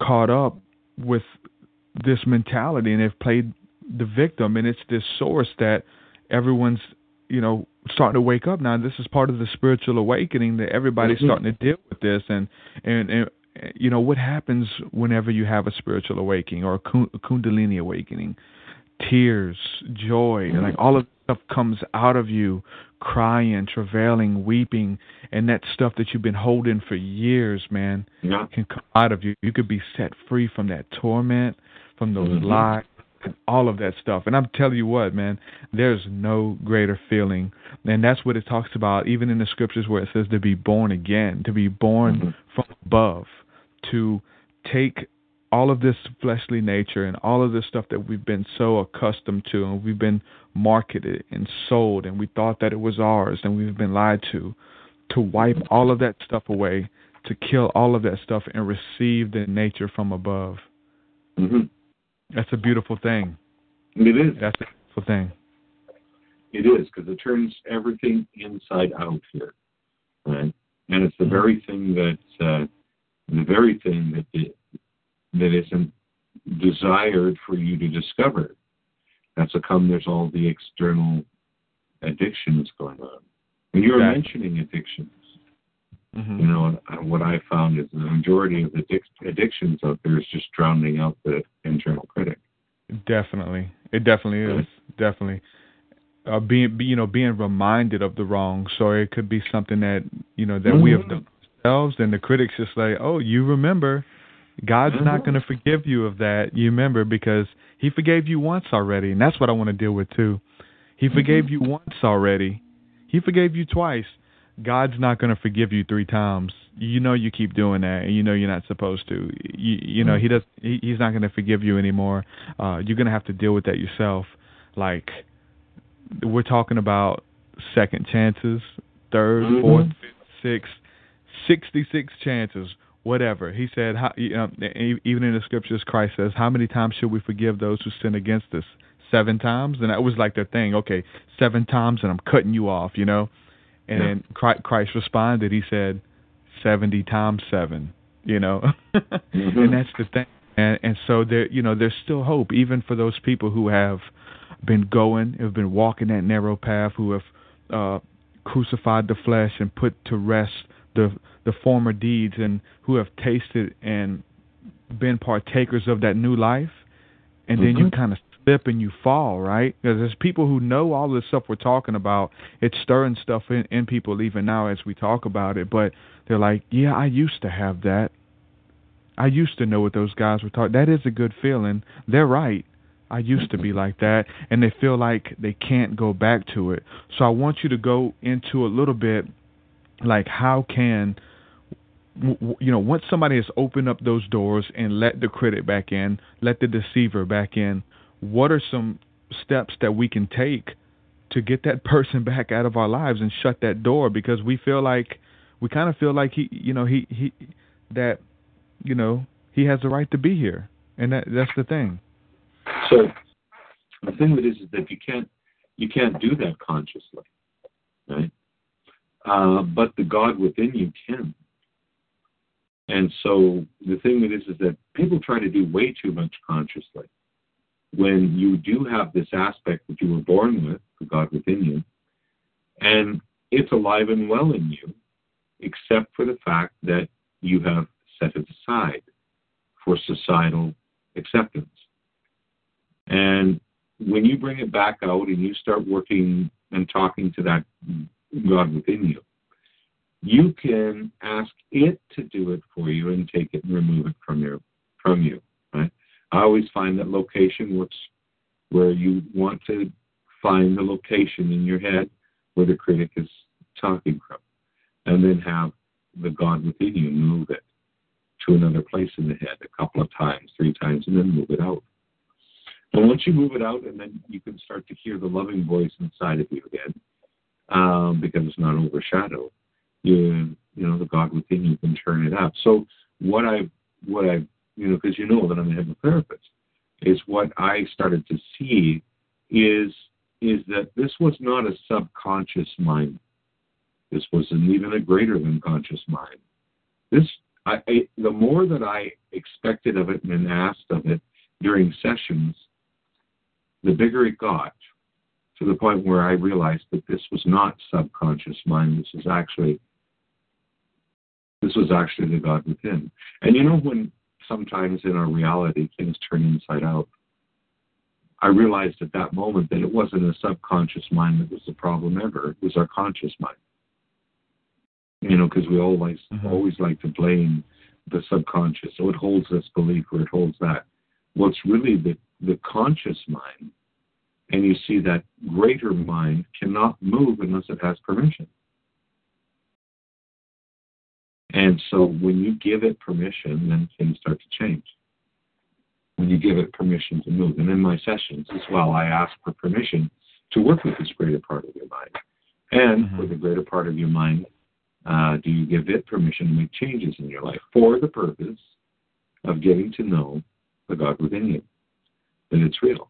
caught up with this mentality and they've played the victim and it's this source that everyone's you know starting to wake up now this is part of the spiritual awakening that everybody's Mhm. starting to deal with this and and, and you know what happens whenever you have a spiritual awakening or a kundalini awakening tears joy Mhm. like all of stuff comes out of you crying travailing weeping and that stuff that you've been holding for years man Yeah. can come out of you. You could be set free from that torment, from those Mhm. lies, and all of that stuff. And I'm telling you what, man, there's no greater feeling. And that's what it talks about, even in the scriptures where it says to be born again, to be born Mhm. from above, to take all of this fleshly nature and all of this stuff that we've been so accustomed to and we've been marketed and sold and we thought that it was ours and we've been lied to to wipe all of that stuff away to kill all of that stuff and receive the nature from above. Hmm that's a beautiful thing. It is. that's a beautiful thing. It is because it turns everything inside out here, right? And it's the very thing that uh, the very thing that it, that isn't desired for you to discover. That's how come there's all the external addictions going on. And you were Exactly. mentioning addictions. hmm You know, what I found is the majority of the addic- addictions out there is just drowning out the internal critic. Definitely, it definitely is. Definitely, uh, being you know being reminded of the wrong. So it could be something that you know that we have Mhm. done ourselves, and the critics just like, oh, you remember, God's not Mhm. going to forgive you of that. You remember because He forgave you once already, and that's what I want to deal with too. He forgave you once already. He forgave you twice. God's not going to forgive you three times. You know you keep doing that, and you know you're not supposed to. You, you know he does. He, he's not going to forgive you anymore. Uh, you're going to have to deal with that yourself. Like we're talking about second chances, 3rd Mhm. fourth, fifth, sixth, sixty-six chances, whatever. He said. How, you know, even in the scriptures, Christ says, "How many times should we forgive those who sin against us? Seven times." And that was like their thing. Okay, seven times, and I'm cutting you off. You know. And Yeah. then Christ responded. He said, 70 times seven. You know, Mhm. and that's the thing. And and so there, you know, there's still hope even for those people who have been going, who have been walking that narrow path, who have uh, crucified the flesh and put to rest the the former deeds, and who have tasted and been partakers of that new life. And then you Mhm. kind of slip and you fall, right? Because there's people who know all this stuff we're talking about. It's stirring stuff in, in people even now as we talk about it. But they're like, yeah, I used to have that. I used to know what those guys were talking. That is a good feeling. They're right. I used to be like that, and they feel like they can't go back to it. So I want you to go into a little bit, like how can you know once somebody has opened up those doors and let the critic back in, let the deceiver back in. What are some steps that we can take to get that *laughs* person back out of our lives and shut that door? Because we feel like we kind of feel like he, you know, he he that you know he has the right to be here, and that that's the thing. So the thing with it is, is that you can't you can't do that consciously, right? Uh, but the God within you can. And so the thing with it is, is that people try to do way too much consciously. When you do have this aspect that you were born with, the God within you, and it's alive and well in you, except for the fact that you have set it aside for societal acceptance. And when you bring it back out and you start working and talking to that God within you, you can ask it to do it for you and take it and remove it from your from you. Right? I always find that location works where you want to find the location in your head where the critic is talking from, and then have the God within you move it to another place in the head a couple of times, three times, and then move it out. And once you move it out, and then you can start to hear the loving voice inside of you again, um, because it's not overshadowed, you you know the God within you can turn it up. So what I what I you know because you know that I'm a hypnotherapist is what I started to see is is that this was not a subconscious mind. This was an even a greater than conscious mind. This I, I the more that I expected of it and asked of it during sessions, the bigger it got to the point where I realized that this was not subconscious mind. This is actually this was actually the God within. And you know when sometimes in our reality things turn inside out. I realized at that moment that it wasn't a subconscious mind that was the problem ever. It was our conscious mind. You know, because we always mm-hmm. always like to blame the subconscious. So it holds this belief or it holds that. Well, it's really the, the conscious mind. And you see that greater mind cannot move unless it has permission. And so when you give it permission, then things start to change. When you give it permission to move. And in my sessions as well, I ask for permission to work with this greater part of your mind. And mm-hmm. for the greater part of your mind, uh, do you give it permission to make changes in your life for the purpose of getting to know the God within you, that it's real?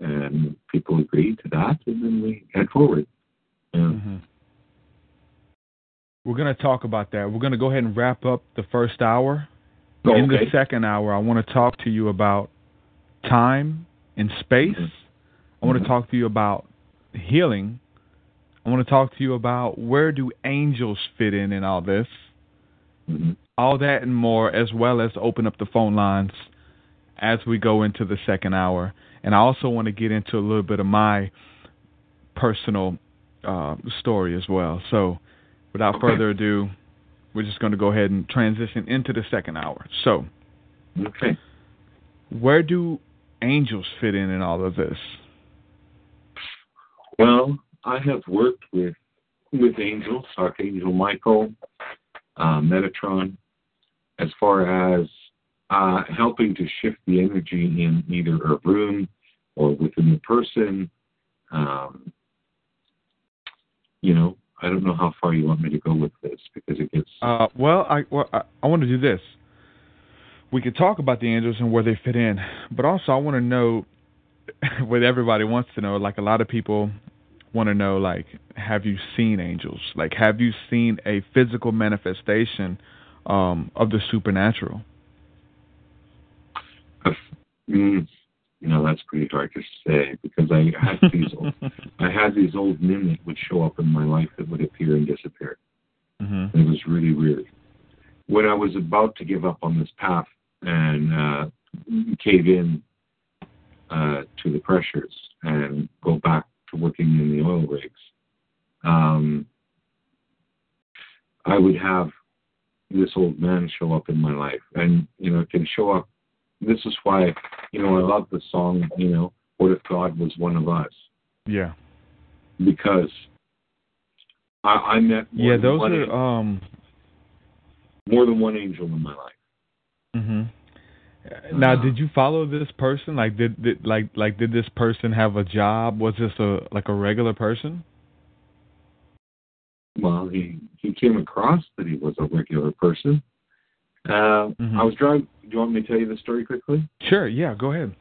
And people agree to that, and then we head forward. And, mm-hmm. We're going to talk about that. We're going to go ahead and wrap up the first hour. Okay. In the second hour, I want to talk to you about time and space. Mm-hmm. I want to mm-hmm. talk to you about healing. I want to talk to you about where do angels fit in in all this. Mm-hmm. All that and more, as well as open up the phone lines as we go into the second hour. And I also want to get into a little bit of my personal uh, story as well. So without further ado, we're just going to go ahead and transition into the second hour. So, okay, where do angels fit in in all of this? Well, I have worked with with angels, Archangel Michael, uh, Metatron, as far as uh, helping to shift the energy in either a room or within the person. Um, you know, I don't know how far you want me to go with this because it gets. Uh, well, I well, I, I want to do this. We could talk about the angels and where they fit in, but also I want to know *laughs* what everybody wants to know. Like a lot of people want to know, like, have you seen angels? Like, have you seen a physical manifestation um, of the supernatural? Mm, you know that's pretty hard to say because I had these old, *laughs* I had these old men that would show up in my life that would appear and disappear. Mm-hmm. It was really weird. When I was about to give up on this path and uh, cave in uh, to the pressures and go back to working in the oil rigs, um, I would have this old man show up in my life, and you know, it can show up this is why, you know, I love the song, you know, What If God Was One of Us? Yeah. Because I, I met Yeah, those are angel, um more than one angel in my life. Mm-hmm. Now, uh, did you follow this person? Like, did, did like like did this person have a job? Was this a like a regular person? Well, he he came across that he was a regular person. Uh, mm-hmm. I was driving. Do you want me to tell you the story quickly? Sure. Yeah. Go ahead.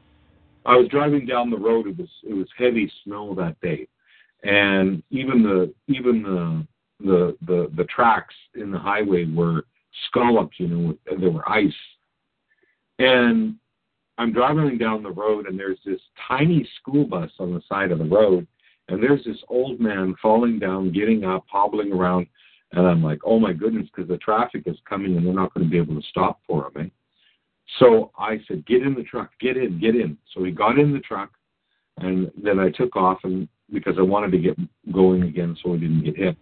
I was driving down the road. It was it was heavy snow that day, and even the even the the the the tracks in the highway were scalloped. You know, there were ice, and I'm driving down the road, and there's this tiny school bus on the side of the road, and there's this old man falling down, getting up, hobbling around, and I'm like, oh my goodness, because the traffic is coming, and they're not going to be able to stop for him. Eh? So I said, get in the truck, get in, get in. So he got in the truck, and then I took off, and because I wanted to get going again, so I didn't get hit.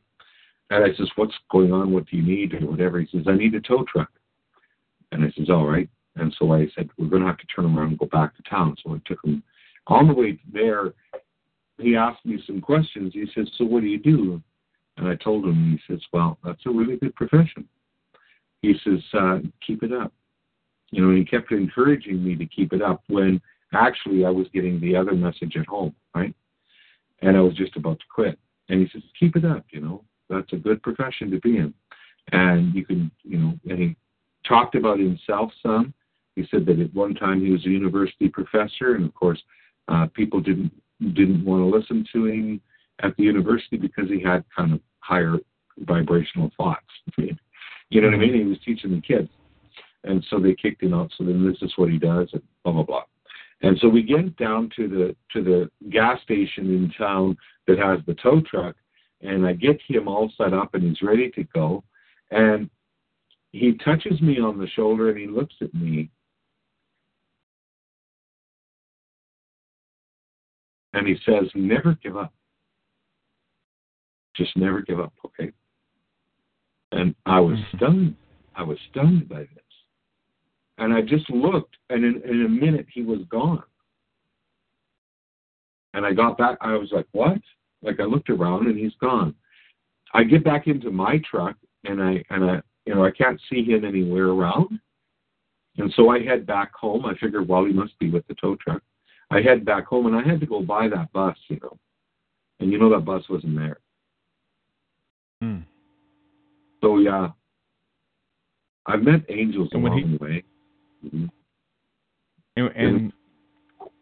And I says, what's going on? What do you need, or whatever? He says, I need a tow truck. And I says, all right. And so I said, we're going to have to turn around and go back to town. So I took him on the way there. He asked me some questions. He says, so what do you do? And I told him. He says, well, that's a really good profession. He says, uh, keep it up. You know, he kept encouraging me to keep it up when actually I was getting the other message at home, right? And I was just about to quit. And he says, keep it up, you know. that's a good profession to be in. And you can, you know, and he talked about himself some. He said that at one time he was a university professor, and of course, uh, people didn't didn't want to listen to him at the university because he had kind of higher vibrational thoughts. *laughs* You know what I mean? He was teaching the kids, and so they kicked him out. So then this is what he does, and blah blah blah. And so we get down to the to the gas station in town that has the tow truck, and I get him all set up, and he's ready to go, and he touches me on the shoulder, and he looks at me, and he says, "Never give up. Just never give up, okay?" And I was Mhm. stunned. I was stunned by this. And I just looked, and in, in a minute, he was gone. And I got back. I was like, "What?" Like I looked around, and he's gone. I get back into my truck, and I and I, you know, I can't see him anywhere around. And so I head back home. I figured, well, he must be with the tow truck. I head back home, and I had to go buy that bus, you know. And you know that bus wasn't there. Hmm. So yeah, I've met angels And along he- the way. Mhm. And, and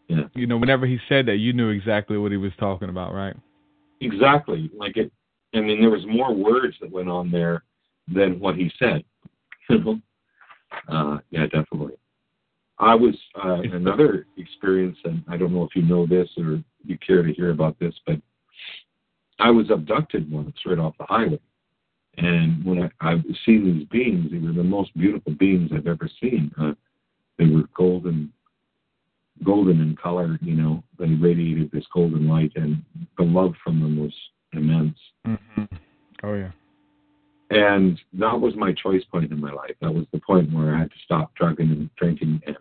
Yeah. you know, whenever he said that, you knew exactly what he was talking about, right? Exactly. Like it. I mean, there was more words that went on there than what he said. *laughs* Uh, yeah, definitely. I was uh, another experience, and I don't know if you know this or you care to hear about this, but I was abducted once right off the highway. And when I, I've seen these beings, they were the most beautiful beings I've ever seen. Uh, they were golden, golden in color. You know, they radiated this golden light, and the love from them was immense. Mm-hmm. Oh yeah. And that was my choice point in my life. That was the point where I had to stop drugging and drinking and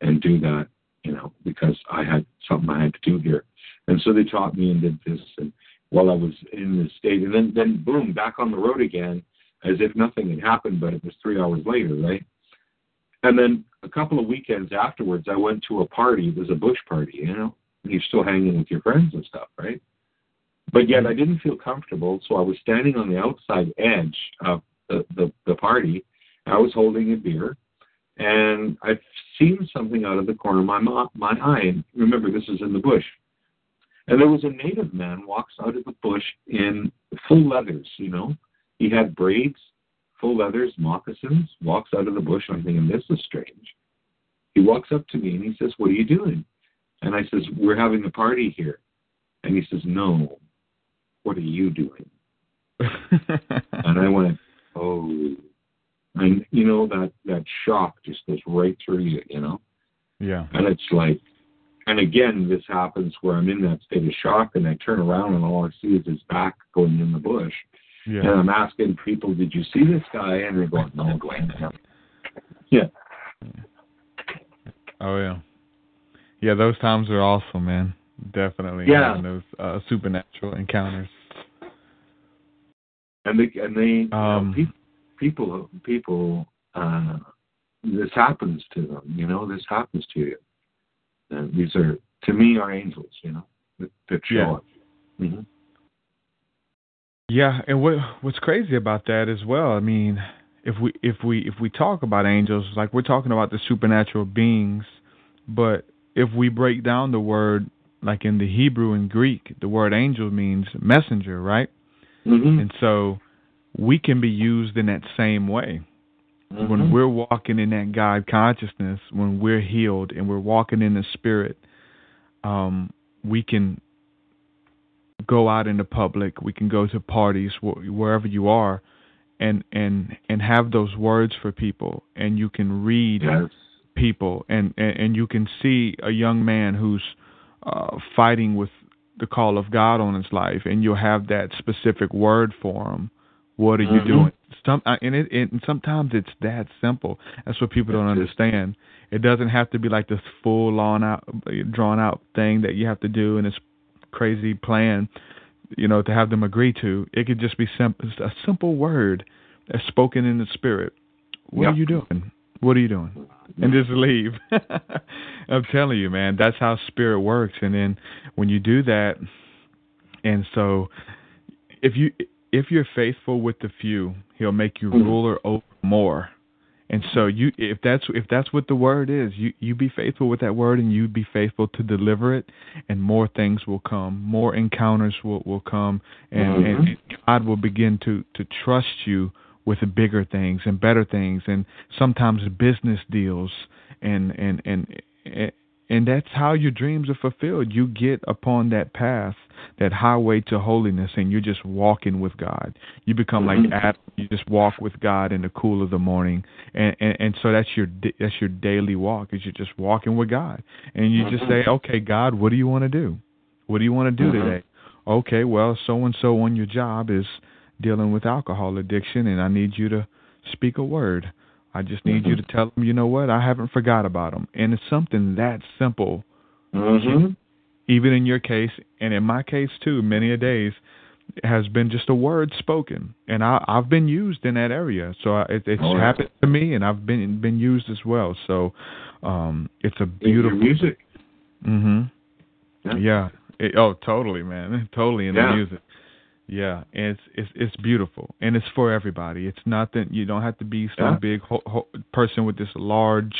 and do that, you know, because I had something I had to do here. And so they taught me and did this and while I was in the state and then then boom, back on the road again as if nothing had happened, but it was three hours later, right? And then a couple of weekends afterwards I went to a party, it was a bush party, you know. You're still hanging with your friends and stuff, right? But yet I didn't feel comfortable, so I was standing on the outside edge of the, the, the party. I was holding a beer, and I've seen something out of the corner of my my eye. And remember, this is in the bush. And there was a native man walks out of the bush in full leathers. You know, he had braids, full leathers, moccasins. Walks out of the bush. I'm thinking this is strange. He walks up to me and he says, "What are you doing?" And I says, "We're having a party here." And he says, "No, what are you doing?" *laughs* And I went, oh, and you know that that shock just goes right through you, you know. yeah. And it's like, and again, this happens where I'm in that state of shock, and I turn around and all I see is his back going in the bush, and I'm asking people, "Did you see this guy?" And they're going, "No, Dwaine." no." Yeah, Oh yeah. Yeah, those times are awesome, man. Definitely. Yeah. those uh, supernatural encounters. and they and they you know, Um, pe- people people uh, this happens to them. You know, this happens to you. And these are to me are angels. You know, that, that show Yeah. up. hmm Yeah, and what what's crazy about that as well? I mean, if we if we if we talk about angels, like we're talking about the supernatural beings, but if we break down the word, like in the Hebrew and Greek, the word angel means messenger, right? hmm And so we can be used in that same way. When we're walking in that God consciousness, when we're healed and we're walking in the Spirit, um, we can go out in the public. We can go to parties wh- wherever you are, and and and have those words for people. And you can read yes. people, and and, and you can see a young man who's uh, fighting with the call of God on his life, and you'll have that specific word for him. What are you Mhm. doing? Some uh, and it, it and sometimes it's that simple. That's what people don't understand. It doesn't have to be like this full on out, drawn out thing that you have to do in this crazy plan, you know, to have them agree to. It could just be simple, a simple word that's spoken in the spirit. What Yeah. are you doing? What are you doing? And just leave. *laughs* I'm telling you, man, that's how spirit works. And then when you do that, and so if you if you're faithful with the few, he'll make you Mhm. ruler over more. And so you if that's if that's what the word is, you you be faithful with that word and you be faithful to deliver it and more things will come. More encounters will will come and, Mhm. and, God will begin to to trust you with bigger things and better things and sometimes business deals and and and and that's how your dreams are fulfilled. You get upon that path, that highway to holiness, and you're just walking with God. You become like Adam. You just walk with God in the cool of the morning, and and, and so that's your that's your daily walk. Is you're just walking with God, and you just Mhm. say, okay, God, what do you want to do? What do you want to do Mhm. today? Okay, well, so and so on your job is dealing with alcohol addiction, and I need you to speak a word. I just need you to tell them, you know what, I haven't forgot about them. And it's something that simple, hmm even in your case, and in my case too, many a days, has been just a word spoken. And I, I've been used in that area. So I, it, it's Oh, yeah. happened to me, and I've been been used as well. So um, it's a Your beautiful. music. hmm Yeah. Yeah. It, oh, totally, man. *laughs* Totally in Yeah. the music. Yeah, it's it's it's beautiful, and it's for everybody. It's not that you don't have to be some Yeah. big ho- ho- person with this large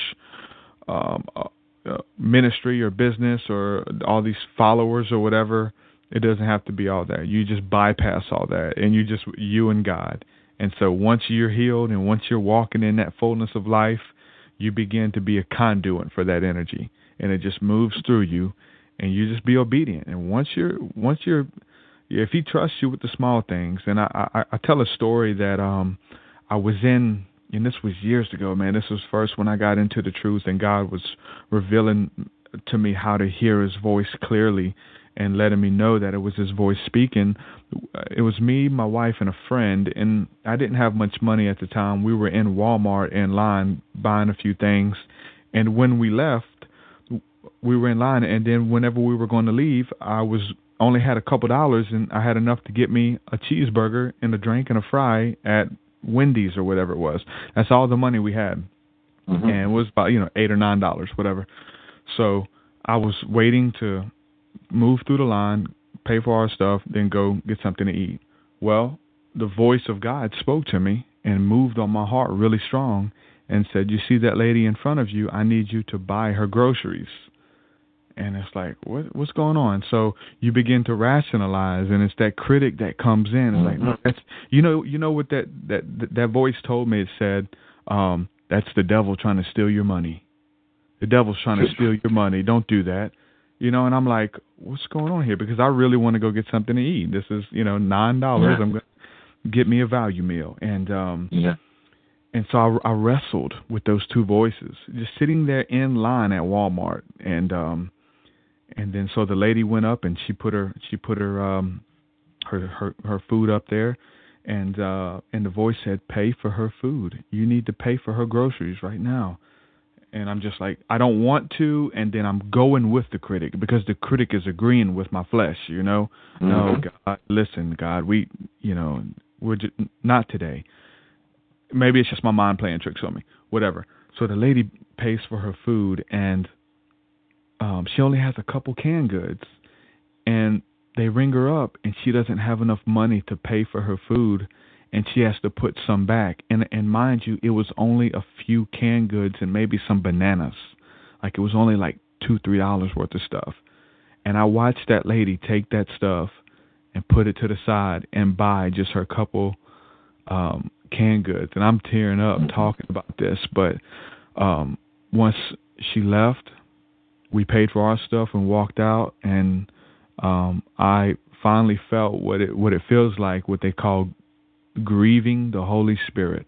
um, uh, uh, ministry or business or all these followers or whatever. It doesn't have to be all that. You just bypass all that, and you just you and God. And so once you're healed and once you're walking in that fullness of life, you begin to be a conduit for that energy, and it just moves through you, and you just be obedient. And once you're once you're if he trusts you with the small things, and I, I I tell a story that um I was in, and this was years ago, man. This was first when I got into the truth, and God was revealing to me how to hear His voice clearly, and letting me know that it was His voice speaking. It was me, my wife, and a friend, and I didn't have much money at the time. We were in Walmart in line buying a few things, and when we left, we were in line, and then whenever we were going to leave, I was only had a couple dollars, and I had enough to get me a cheeseburger and a drink and a fry at Wendy's or whatever it was. That's all the money we had, Mhm. and it was about you know eight or nine dollars, whatever. So I was waiting to move through the line, pay for our stuff, then go get something to eat. Well, the voice of God spoke to me and moved on my heart really strong and said, "You see that lady in front of you? I need you to buy her groceries." And it's like, what what's going on? So you begin to rationalize, and it's that critic that comes in. It's like, no, that's you know, you know what that that that voice told me. It said, um, "That's the devil trying to steal your money. The devil's trying to steal your money. Don't do that." You know, and I'm like, what's going on here? Because I really want to go get something to eat. This is, you know, nine dollars. Yeah. I'm gonna get me a value meal, and um, Yeah. and so I, I wrestled with those two voices, just sitting there in line at Walmart, and um, and then so the lady went up and she put her she put her um her her her food up there, and uh, and the voice said, "Pay for her food. You need to pay for her groceries right now." And I'm just like, I don't want to, and then I'm going with the critic because the critic is agreeing with my flesh, you know. No, Mhm. God, listen, God, we, you know, we're just, not today. Maybe it's just my mind playing tricks on me. Whatever. So the lady pays for her food, and um, she only has a couple canned goods, and they ring her up, and she doesn't have enough money to pay for her food, and she has to put some back. And and mind you, it was only a few canned goods and maybe some bananas. Like it was only like two, three dollars worth of stuff. And I watched that lady take that stuff and put it to the side and buy just her couple um canned goods. And I'm tearing up talking about this, but um once she left, we paid for our stuff and walked out and um I finally felt what it what it feels like what they call grieving the Holy Spirit.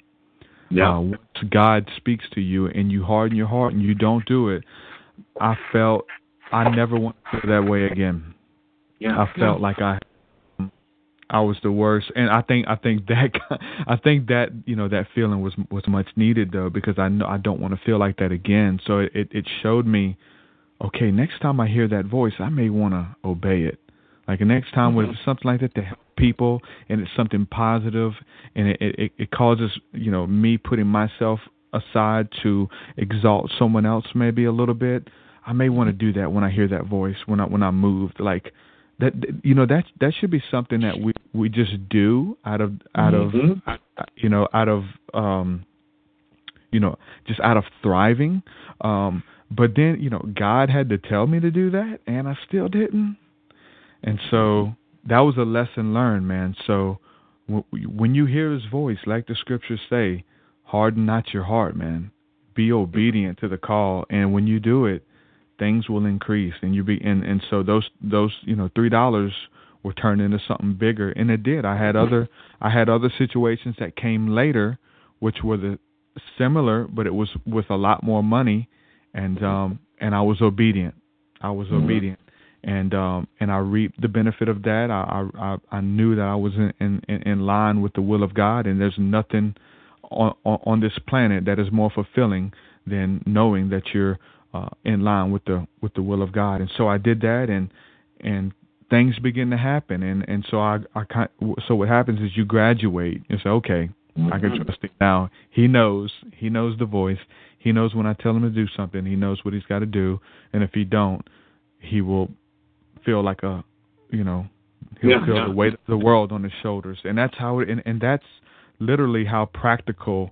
Yeah. Uh, God speaks to you and you harden your heart and you don't do it, I felt I never want to feel that way again. yeah. I felt like I I was the worst, and I think I think that *laughs* I think that you know that feeling was was much needed though because I know I don't want to feel like that again. So it it showed me, okay, next time I hear that voice, I may want to obey it. Like the next time when it's something like that to help people and it's something positive and it, it it causes you know me putting myself aside to exalt someone else maybe a little bit. I may want to do that when I hear that voice when I when I'm moved like that you know that that should be something that we we just do out of out Mhm. of you know out of um you know just out of thriving um but then you know god had to tell me to do that and i still didn't. And so that was a lesson learned man. So when you hear his voice like the scriptures say harden not your heart man. Be obedient to the call and when you do it things will increase and you be and and so those those you know three dollars were turned into something bigger and it did. I had other i had other situations that came later which were the similar but it was with a lot more money and um and i was obedient i was Mhm. obedient and um and i reaped the benefit of that i i i knew that i was in in in line with the will of god and there's nothing on on, on this planet that is more fulfilling than knowing that you're uh, in line with the with the will of God. And so I did that, and and things begin to happen. And and so I I kind so what happens is you graduate. You say, okay, I can Mhm. trust him now. He knows. He knows the voice. He knows when I tell him to do something. He knows what he's got to do. And if he don't, he will feel like a you know he'll Yeah, feel yeah. the weight of the world on his shoulders. And that's how it, and, and that's literally how practical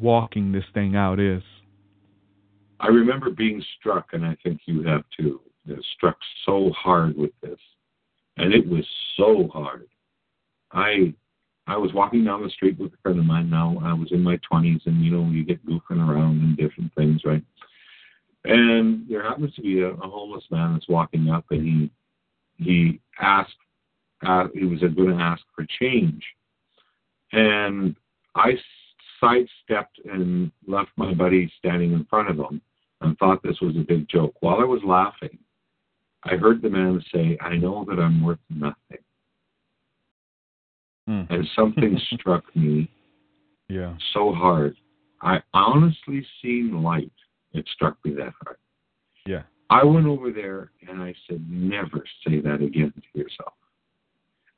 walking this thing out is. I remember being struck, and I think you have too, struck so hard with this, and it was so hard. I I was walking down the street with a friend of mine. Now I was in my twenties, and you know you get goofing around and different things, right? And there happens to be a, a homeless man that's walking up, and he he asked, uh, he was going to ask for change, and I sidestepped and left my buddy standing in front of him and thought this was a big joke. While I was laughing, I heard the man say, I know that I'm worth nothing. Mm. And something *laughs* struck me Yeah. so hard. I honestly seen light. It struck me that hard. Yeah. I went over there and I said, never say that again to yourself.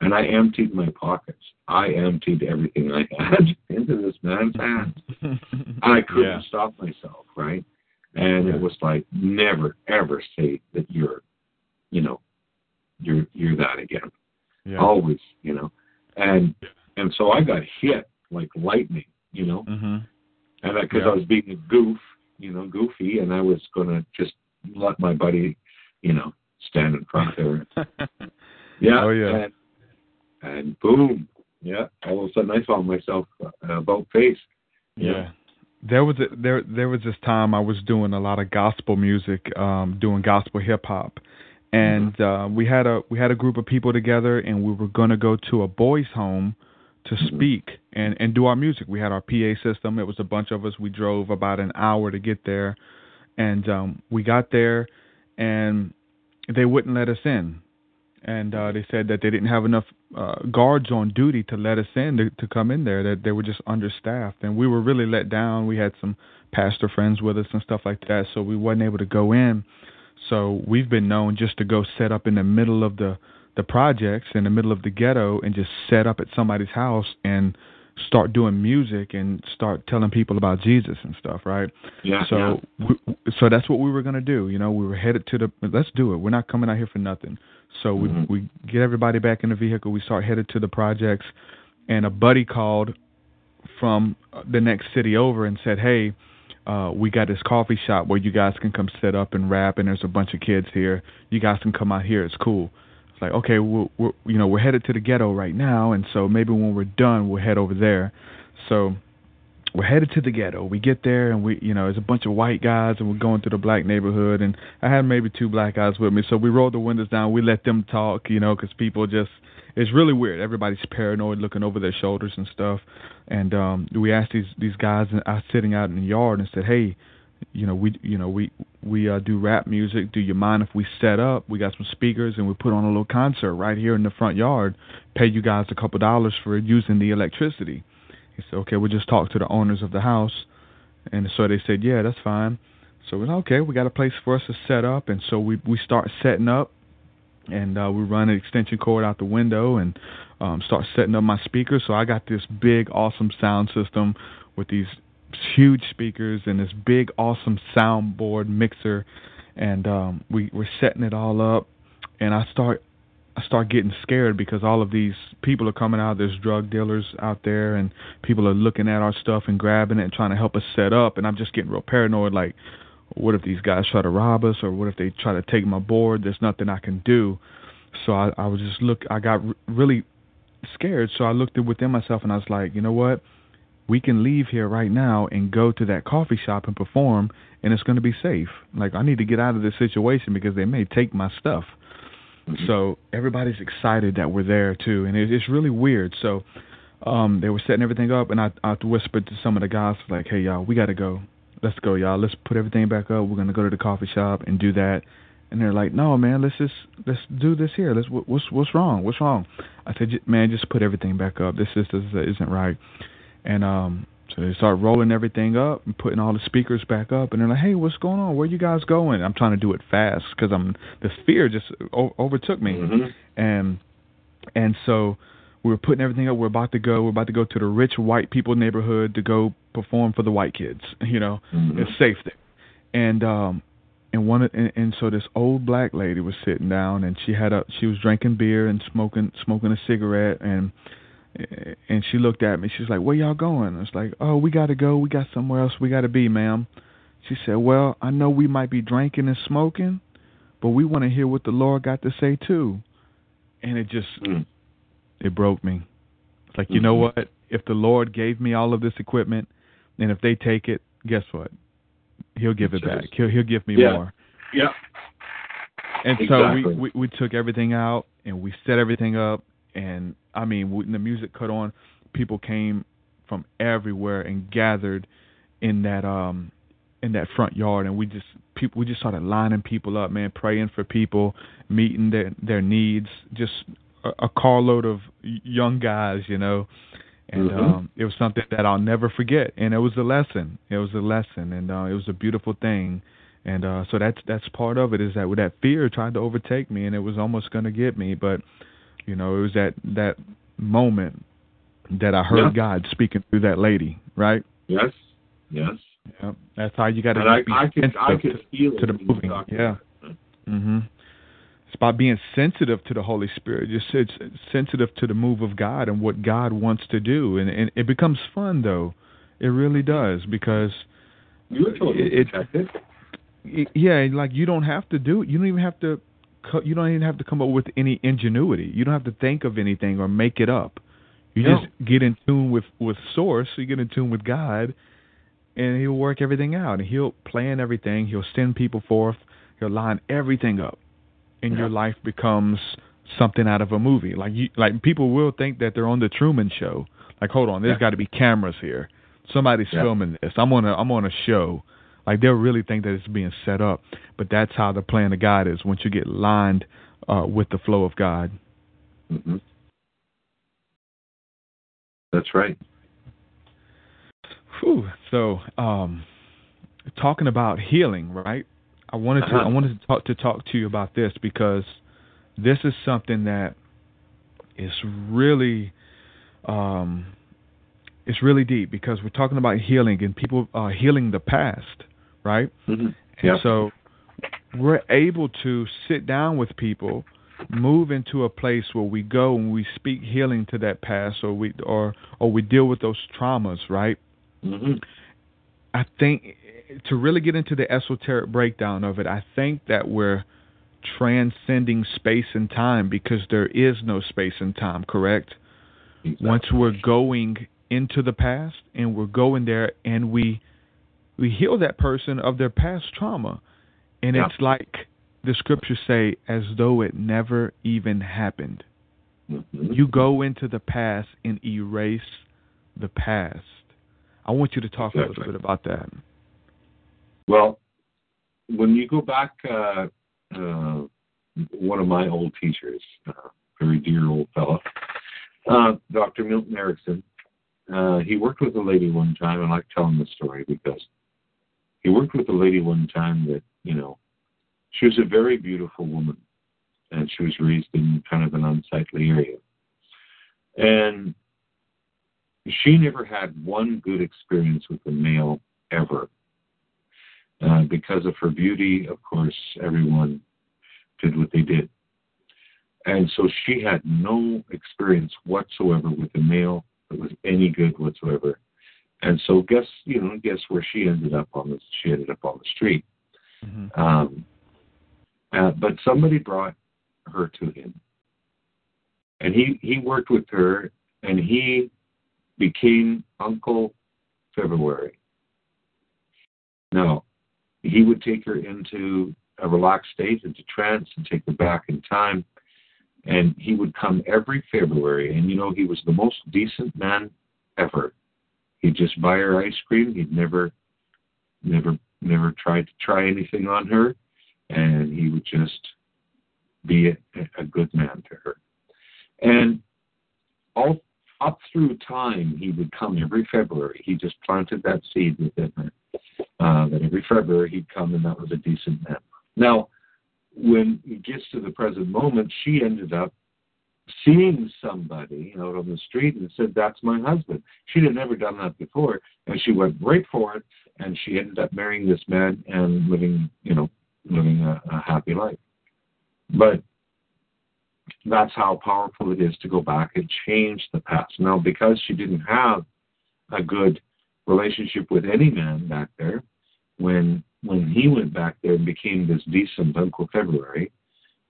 And I emptied my pockets. I emptied everything I had *laughs* into this man's hands. And I couldn't Yeah. stop myself, right? And Yeah. it was like, never, ever say that you're, you know, you're you're that again. Yeah. Always, you know. And and so I got hit like lightning, you know, Mhm. and because Yeah. I was being a goof, you know, goofy, and I was gonna just let my buddy, you know, stand in front there. *laughs* Yeah. Oh, yeah. And, and boom, yeah. All of a sudden, I found myself uh, about face. know. Yeah. There was a, there there was this time I was doing a lot of gospel music, um, doing gospel hip hop, and uh, we had a we had a group of people together, and we were going to go to a boys' home to speak and and do our music. We had our PA system. It was a bunch of us. We drove about an hour to get there, and um, we got there, and they wouldn't let us in, and uh, they said that they didn't have enough uh, guards on duty to let us in to, to come in there. That they were just understaffed, and we were really let down. We had some pastor friends with us and stuff like that, so we wasn't able to go in. So we've been known just to go set up in the middle of the the projects, in the middle of the ghetto, and just set up at somebody's house and start doing music and start telling people about Jesus and stuff, right? Yeah. So, we, so that's what we were gonna do. You know, we were headed to the. Let's do it. We're not coming out here for nothing. So we Mhm. we get everybody back in the vehicle. We start headed to the projects, and a buddy called from the next city over and said, "Hey, uh, we got this coffee shop where you guys can come set up and rap, and there's a bunch of kids here. You guys can come out here. It's cool." It's like, okay, we're, we're you know we're headed to the ghetto right now, and so maybe when we're done, we'll head over there. So we're headed to the ghetto. We get there and we, you know, there's a bunch of white guys and we're going through the black neighborhood and I had maybe two black guys with me. So we rolled the windows down. We let them talk, you know, because people just, it's really weird. Everybody's paranoid, looking over their shoulders and stuff. And um we asked these these guys uh, sitting out in the yard and said, hey, you know, we, you know, we we uh, do rap music. Do you mind if we set up? We got some speakers and we put on a little concert right here in the front yard. Pay you guys a couple dollars for using the electricity. He said, okay, we'll just talk to the owners of the house. And so they said, yeah, that's fine. So we said, okay, we got a place for us to set up. And so we, we start setting up and uh, we run an extension cord out the window and um, start setting up my speakers. So I got this big, awesome sound system with these huge speakers and this big, awesome soundboard mixer. And um, we, we're setting it all up. And I start I start getting scared because all of these people are coming out. There's drug dealers out there, and people are looking at our stuff and grabbing it and trying to help us set up. And I'm just getting real paranoid. Like, what if these guys try to rob us, or what if they try to take my board? There's nothing I can do. So I, I was just look. I got r- really scared. So I looked within myself, and I was like, you know what? We can leave here right now and go to that coffee shop and perform, and it's going to be safe. Like I need to get out of this situation because they may take my stuff. Mm-hmm. So everybody's excited that we're there too, and it, it's really weird. So um, they were setting everything up, and I, I whispered to some of the guys like, "Hey y'all, we got to go. Let's go, y'all. Let's put everything back up. We're gonna go to the coffee shop and do that." And they're like, "No, man, let's just let's do this here. Let's what's what's wrong? What's wrong?" I said, "Man, just put everything back up. This is this isn't right." And um, so they start rolling everything up and putting all the speakers back up, and they're like, "Hey, what's going on? Where you guys going?" I'm trying to do it fast because I'm the fear just o- overtook me, mm-hmm. and and so we were putting everything up. We're about to go. We're about to go to the rich white people neighborhood to go perform for the white kids. *laughs* You know, mm-hmm. it's safe there, and um, and one and, and so this old black lady was sitting down, and she had a she was drinking beer and smoking smoking a cigarette and and she looked at me. She's like, "Where y'all going?" I was like, "Oh, we got to go. We got somewhere else we got to be, ma'am." She said, "Well, I know we might be drinking and smoking, but we want to hear what the Lord got to say too." And it just mm. It broke me. It's like, mm-hmm. you know mm-hmm. what? If the Lord gave me all of this equipment, and if they take it, guess what? He'll give it back. He'll he'll give me yeah. more. Yeah. And exactly. so we, we we took everything out and we set everything up and I mean, when the music cut on, people came from everywhere and gathered in that um in that front yard, and we just people we just started lining people up, man, praying for people, meeting their their needs, just a, carload of young guys, you know. And mm-hmm. um, it was something that I'll never forget, and it was a lesson. It was a lesson, and uh, it was a beautiful thing. And uh, so that's that's part of it is that with that fear tried to overtake me, and it was almost going to get me, but you know, it was that that moment that I heard yeah. God speaking through that lady, right? Yes. Yes. Yeah. That's how you got to I, I could, I could to, feel to the moving. Yeah. Mhm. It's about being sensitive to the Holy Spirit. Just it's sensitive to the move of God and what God wants to do, and, and it becomes fun though. It really does because you're totally it, it, yeah, like you don't have to do it. You don't even have to you don't even have to come up with any ingenuity. You don't have to think of anything or make it up. You no. just get in tune with with source. You get in tune with God, and He'll work everything out. And He'll plan everything. He'll send people forth. He'll line everything up, and yeah. your life becomes something out of a movie. Like you, like people will think that they're on the Truman Show. Like, hold on, there's yeah. got to be cameras here. Somebody's yeah. filming this. I'm on a I'm on a show. Like they'll really think that it's being set up, but that's how the plan of God is. Once you get lined uh, with the flow of God. Mm-hmm. That's right. Whew. So, um, talking about healing, right? I wanted to uh-huh. I wanted to talk to talk to you about this because this is something that is really um, it's really deep because we're talking about healing and people uh, healing the past right? Mm-hmm. And so we're able to sit down with people, move into a place where we go and we speak healing to that past, or we or or we deal with those traumas, right? Mm-hmm. I think to really get into the esoteric breakdown of it, I think that we're transcending space and time because there is no space and time, correct? Exactly. Once we're going into the past and we're going there and we we heal that person of their past trauma. And yeah. it's like the scriptures say, as though it never even happened. Mm-hmm. You go into the past and erase the past. I want you to talk exactly. a little bit about that. Well, when you go back, uh, uh, one of my old teachers, uh, very dear old fellow, uh, Dr. Milton Erickson, uh, he worked with a lady one time. and I like telling the story because he worked with a lady one time that, you know, she was a very beautiful woman and she was raised in kind of an unsightly area. And she never had one good experience with a male ever. Uh, because of her beauty, of course, everyone did what they did. and so she had no experience whatsoever with a male that was any good whatsoever. And so guess you know guess where she ended up on this? She ended up on the street. Mm-hmm. Um, uh, but somebody brought her to him, and he he worked with her, and he became Uncle February. Now, he would take her into a relaxed state, into trance, and take her back in time. And he would come every February, and you know, he was the most decent man ever. He'd just buy her ice cream. He'd never, never, never tried to try anything on her, and he would just be a, a good man to her. And all up through time, he would come every February. He just planted that seed within her. Um, that every February he'd come, and that was a decent man. Now, when it gets to the present moment, she ended up seeing somebody out on the street and said, That's my husband. She had never done that before, and she went right for it, and she ended up marrying this man and living, you know, living a, a happy life. But that's how powerful it is to go back and change the past. Now, because she didn't have a good relationship with any man back there, when when he went back there and became this decent Uncle February,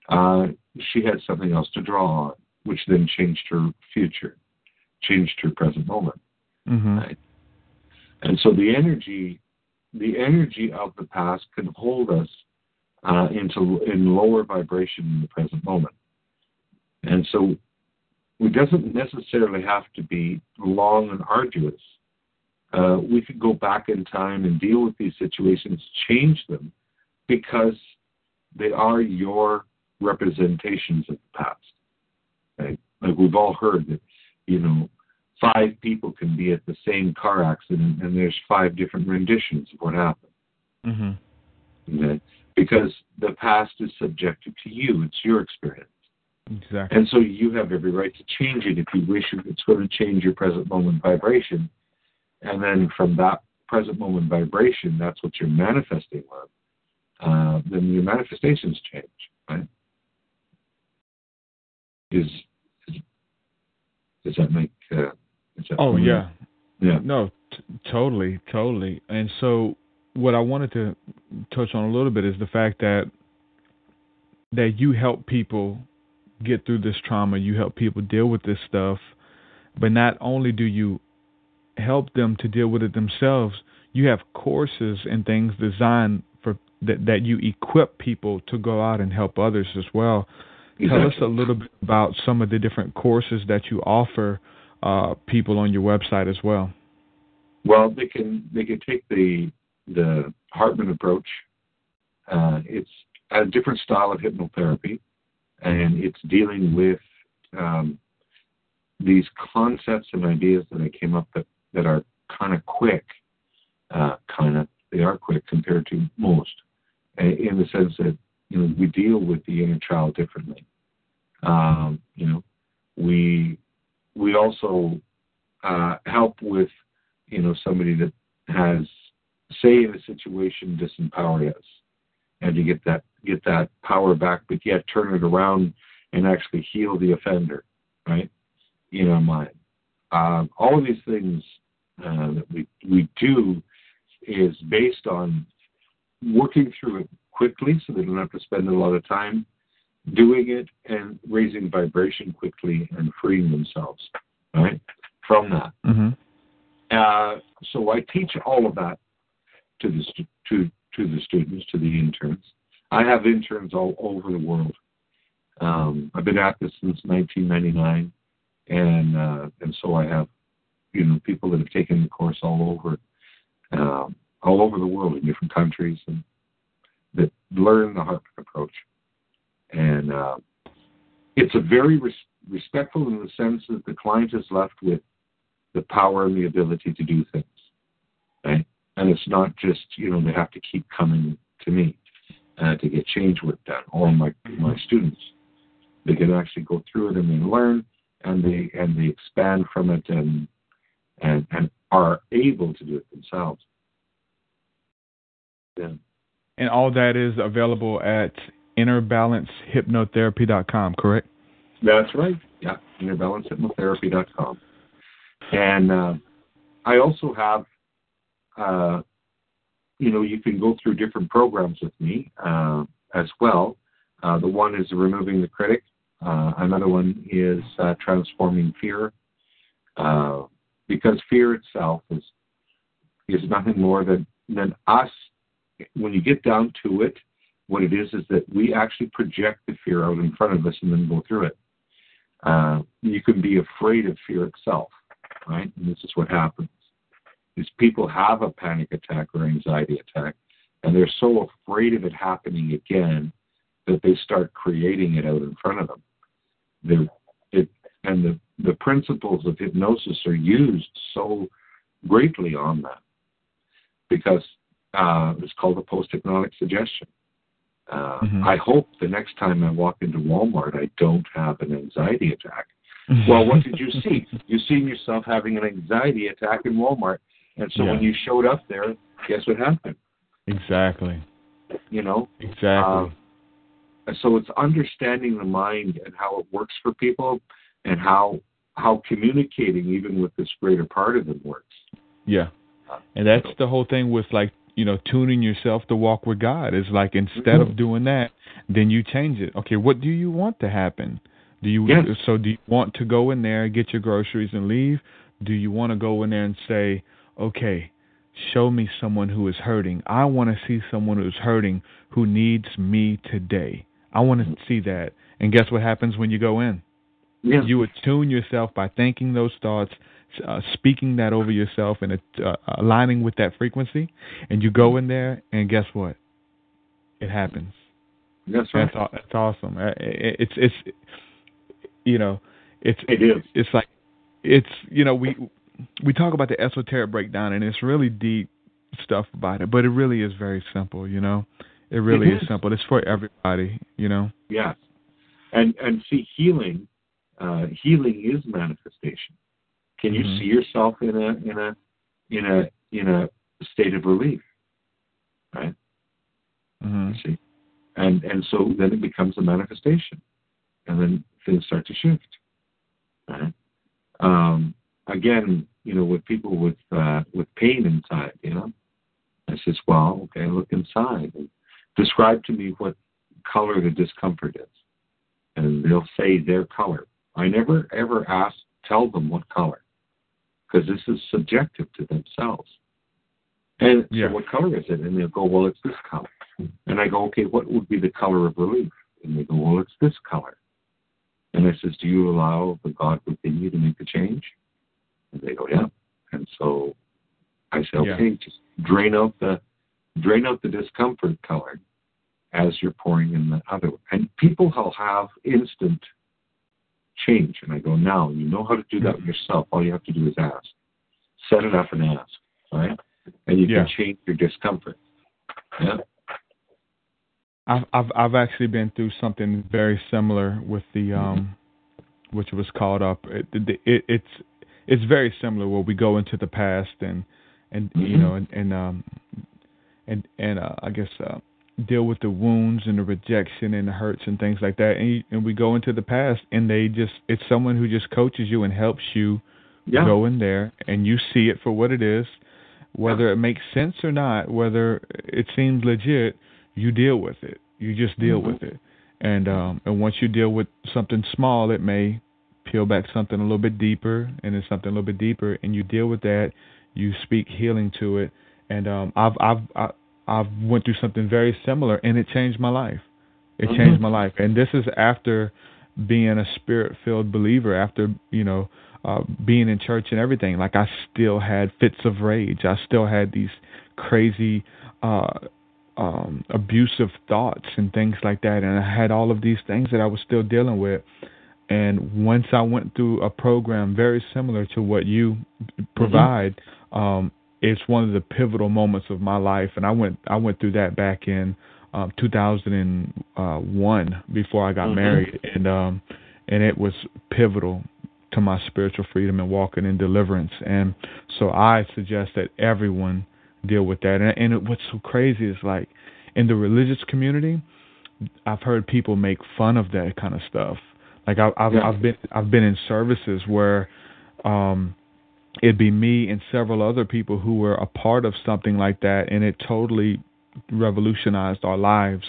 uh, she had something else to draw on, which then changed her future, changed her present moment. Mm-hmm. Right? And so the energy, the energy of the past can hold us uh, into in lower vibration in the present moment. And so it doesn't necessarily have to be long and arduous. Uh, we could go back in time and deal with these situations, change them, because they are your representations of the past. Right? Like we've all heard that, you know, five people can be at the same car accident and there's five different renditions of what happened. Mm-hmm. Okay? Because the past is subjective to you, it's your experience. Exactly. And so you have every right to change it if you wish, it's going to change your present moment vibration. And then from that present moment vibration, that's what you're manifesting with. Uh, then your manifestations change, right? Is, is does that make? Uh, that oh yeah, yeah. No, t- totally, totally. And so, what I wanted to touch on a little bit is the fact that that you help people get through this trauma, you help people deal with this stuff, but not only do you help them to deal with it themselves, you have courses and things designed for that, that you equip people to go out and help others as well. Exactly. Tell us a little bit about some of the different courses that you offer uh, people on your website as well. Well, they can they can take the the Hartman approach. Uh, it's a different style of hypnotherapy and it's dealing with um, these concepts and ideas that I came up that that are kind of quick, uh, kind of they are quick compared to most, in the sense that you know we deal with the inner child differently. Um, you know, we we also uh, help with you know somebody that has say in a situation disempowered us and to get that get that power back, but yet turn it around and actually heal the offender, right? In our mind. Um, all of these things uh, that we we do is based on working through it quickly, so they don't have to spend a lot of time doing it and raising vibration quickly and freeing themselves, right, from that. Mm-hmm. Uh, so I teach all of that to the to to the students, to the interns. I have interns all over the world. Um, I've been at this since 1999, and uh, and so I have, you know, people that have taken the course all over, um, all over the world in different countries, and that learn the Hartman approach. And uh, it's a very res- respectful in the sense that the client is left with the power and the ability to do things, right? And it's not just you know they have to keep coming to me uh, to get change work done, or my my students. They can actually go through it and they learn and they and they expand from it and and and are able to do it themselves. Yeah. And all that is available at innerbalancehypnotherapy.com, correct? That's right. Yeah, innerbalancehypnotherapy.com. And uh, I also have, uh, you know, you can go through different programs with me uh, as well. Uh, the one is removing the critic. Uh, another one is uh, transforming fear, because fear itself is is nothing more than than us. When you get down to it, what it is is that we actually project the fear out in front of us and then go through it. Uh, you can be afraid of fear itself, right? And this is what happens: is people have a panic attack or anxiety attack, and they're so afraid of it happening again that they start creating it out in front of them. They're, it, and the, the principles of hypnosis are used so greatly on that because uh, it's called a post hypnotic suggestion. Uh, mm-hmm. I hope the next time I walk into Walmart, I don't have an anxiety attack. *laughs* well, what did you see? You seen yourself having an anxiety attack in Walmart, and so yeah. when you showed up there, guess what happened? Exactly. You know. Exactly. Uh, so it's understanding the mind and how it works for people, and how how communicating even with this greater part of them works. Yeah, uh, and that's the whole thing with like you know, tuning yourself to walk with God. It's like instead mm-hmm. of doing that, then you change it. Okay, what do you want to happen? Do you yes. so do you want to go in there, get your groceries and leave? Do you want to go in there and say, "Okay, show me someone who is hurting. I want to see someone who's hurting who needs me today. I want to see that." And guess what happens when you go in? Yeah. You attune yourself by thinking those thoughts uh, speaking that over yourself and uh, aligning with that frequency, and you go in there, and guess what? It happens. That's right. That's, that's awesome. Uh, it's it's you know it's it is. It's like it's you know we we talk about the esoteric breakdown, and it's really deep stuff about it, but it really is very simple. You know, it really it is. is simple. It's for everybody. You know. Yes, and and see healing. Uh, healing is manifestation. Can you mm-hmm. see yourself in a in a in a in a state of relief? Right. Mm-hmm. See, and and so then it becomes a manifestation, and then things start to shift. Right. Um, again, you know, with people with uh, with pain inside, you know, I says, well, okay, look inside and describe to me what color the discomfort is, and they'll say their color. I never ever ask, tell them what color because this is subjective to themselves. And yeah. so, what color is it? And they'll go, well, it's this color. And I go, okay, what would be the color of relief? And they go, well, it's this color. And I says, do you allow the God within you to make the change? And they go, yeah. And so I say, okay, yeah. just drain out the drain out the discomfort color as you're pouring in the other. And people will have instant change. And I go, now you know how to do that yourself. All you have to do is ask. Set it up and ask, right? And you yeah. can change your discomfort. Yeah. I've I've I've actually been through something very similar with the um, which was called up. It, it, it's it's very similar where we go into the past and and mm-hmm. you know and and um and and uh, I guess uh, deal with the wounds and the rejection and the hurts and things like that and, you, and we go into the past and they just it's someone who just coaches you and helps you yeah. go in there and you see it for what it is whether yeah. it makes sense or not whether it seems legit you deal with it you just deal mm-hmm. with it and um and once you deal with something small it may peel back something a little bit deeper and then something a little bit deeper and you deal with that you speak healing to it and um I've I've I, I've went through something very similar, and it changed my life. It mm-hmm. changed my life, and this is after being a spirit-filled believer. After you know, uh, being in church and everything. Like I still had fits of rage. I still had these crazy. Uh, um, abusive thoughts and things like that, and I had all of these things that I was still dealing with. And once I went through a program very similar to what you mm-hmm. provide, mm-hmm. um, it's one of the pivotal moments of my life, and I went I went through that back in um, 2001 before I got mm-hmm. married, and um, and it was pivotal to my spiritual freedom and walking in deliverance. And so I suggest that everyone deal with that. And, and it, what's so crazy is like in the religious community, I've heard people make fun of that kind of stuff. Like I, I've Yeah. I've been I've been in services where um, it'd be me and several other people who were a part of something like that, and it totally revolutionized our lives.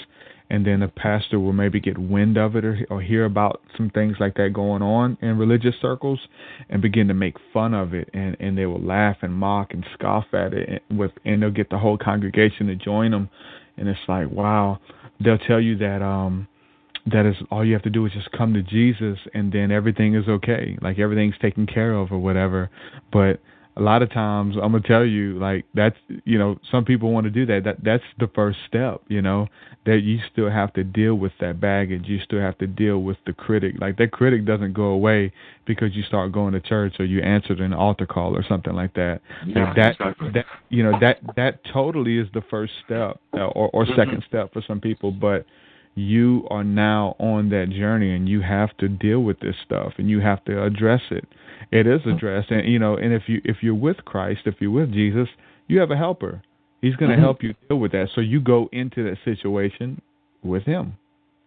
And then a pastor will maybe get wind of it or, or hear about some things like that going on in religious circles, and begin to make fun of it, and and they will laugh and mock and scoff at it, and with and they'll get the whole congregation to join them, and it's like wow. They'll tell you that um that is all you have to do is just come to Jesus and then everything is okay. Like everything's taken care of or whatever. But a lot of times I'm gonna tell you like that's you know some people want to do that. That that's the first step. You know that you still have to deal with that baggage. You still have to deal with the critic. Like that critic doesn't go away because you start going to church or you answered an altar call or something like that. Yeah, like that exactly. that you know that that totally is the first step uh, or or Mhm. second step for some people. But you are now on that journey and you have to deal with this stuff and you have to address it. It is addressed. And you know and if you if you're with christ if you're with jesus you have a helper. He's going to Mhm. help you deal with that. So you go into that situation with him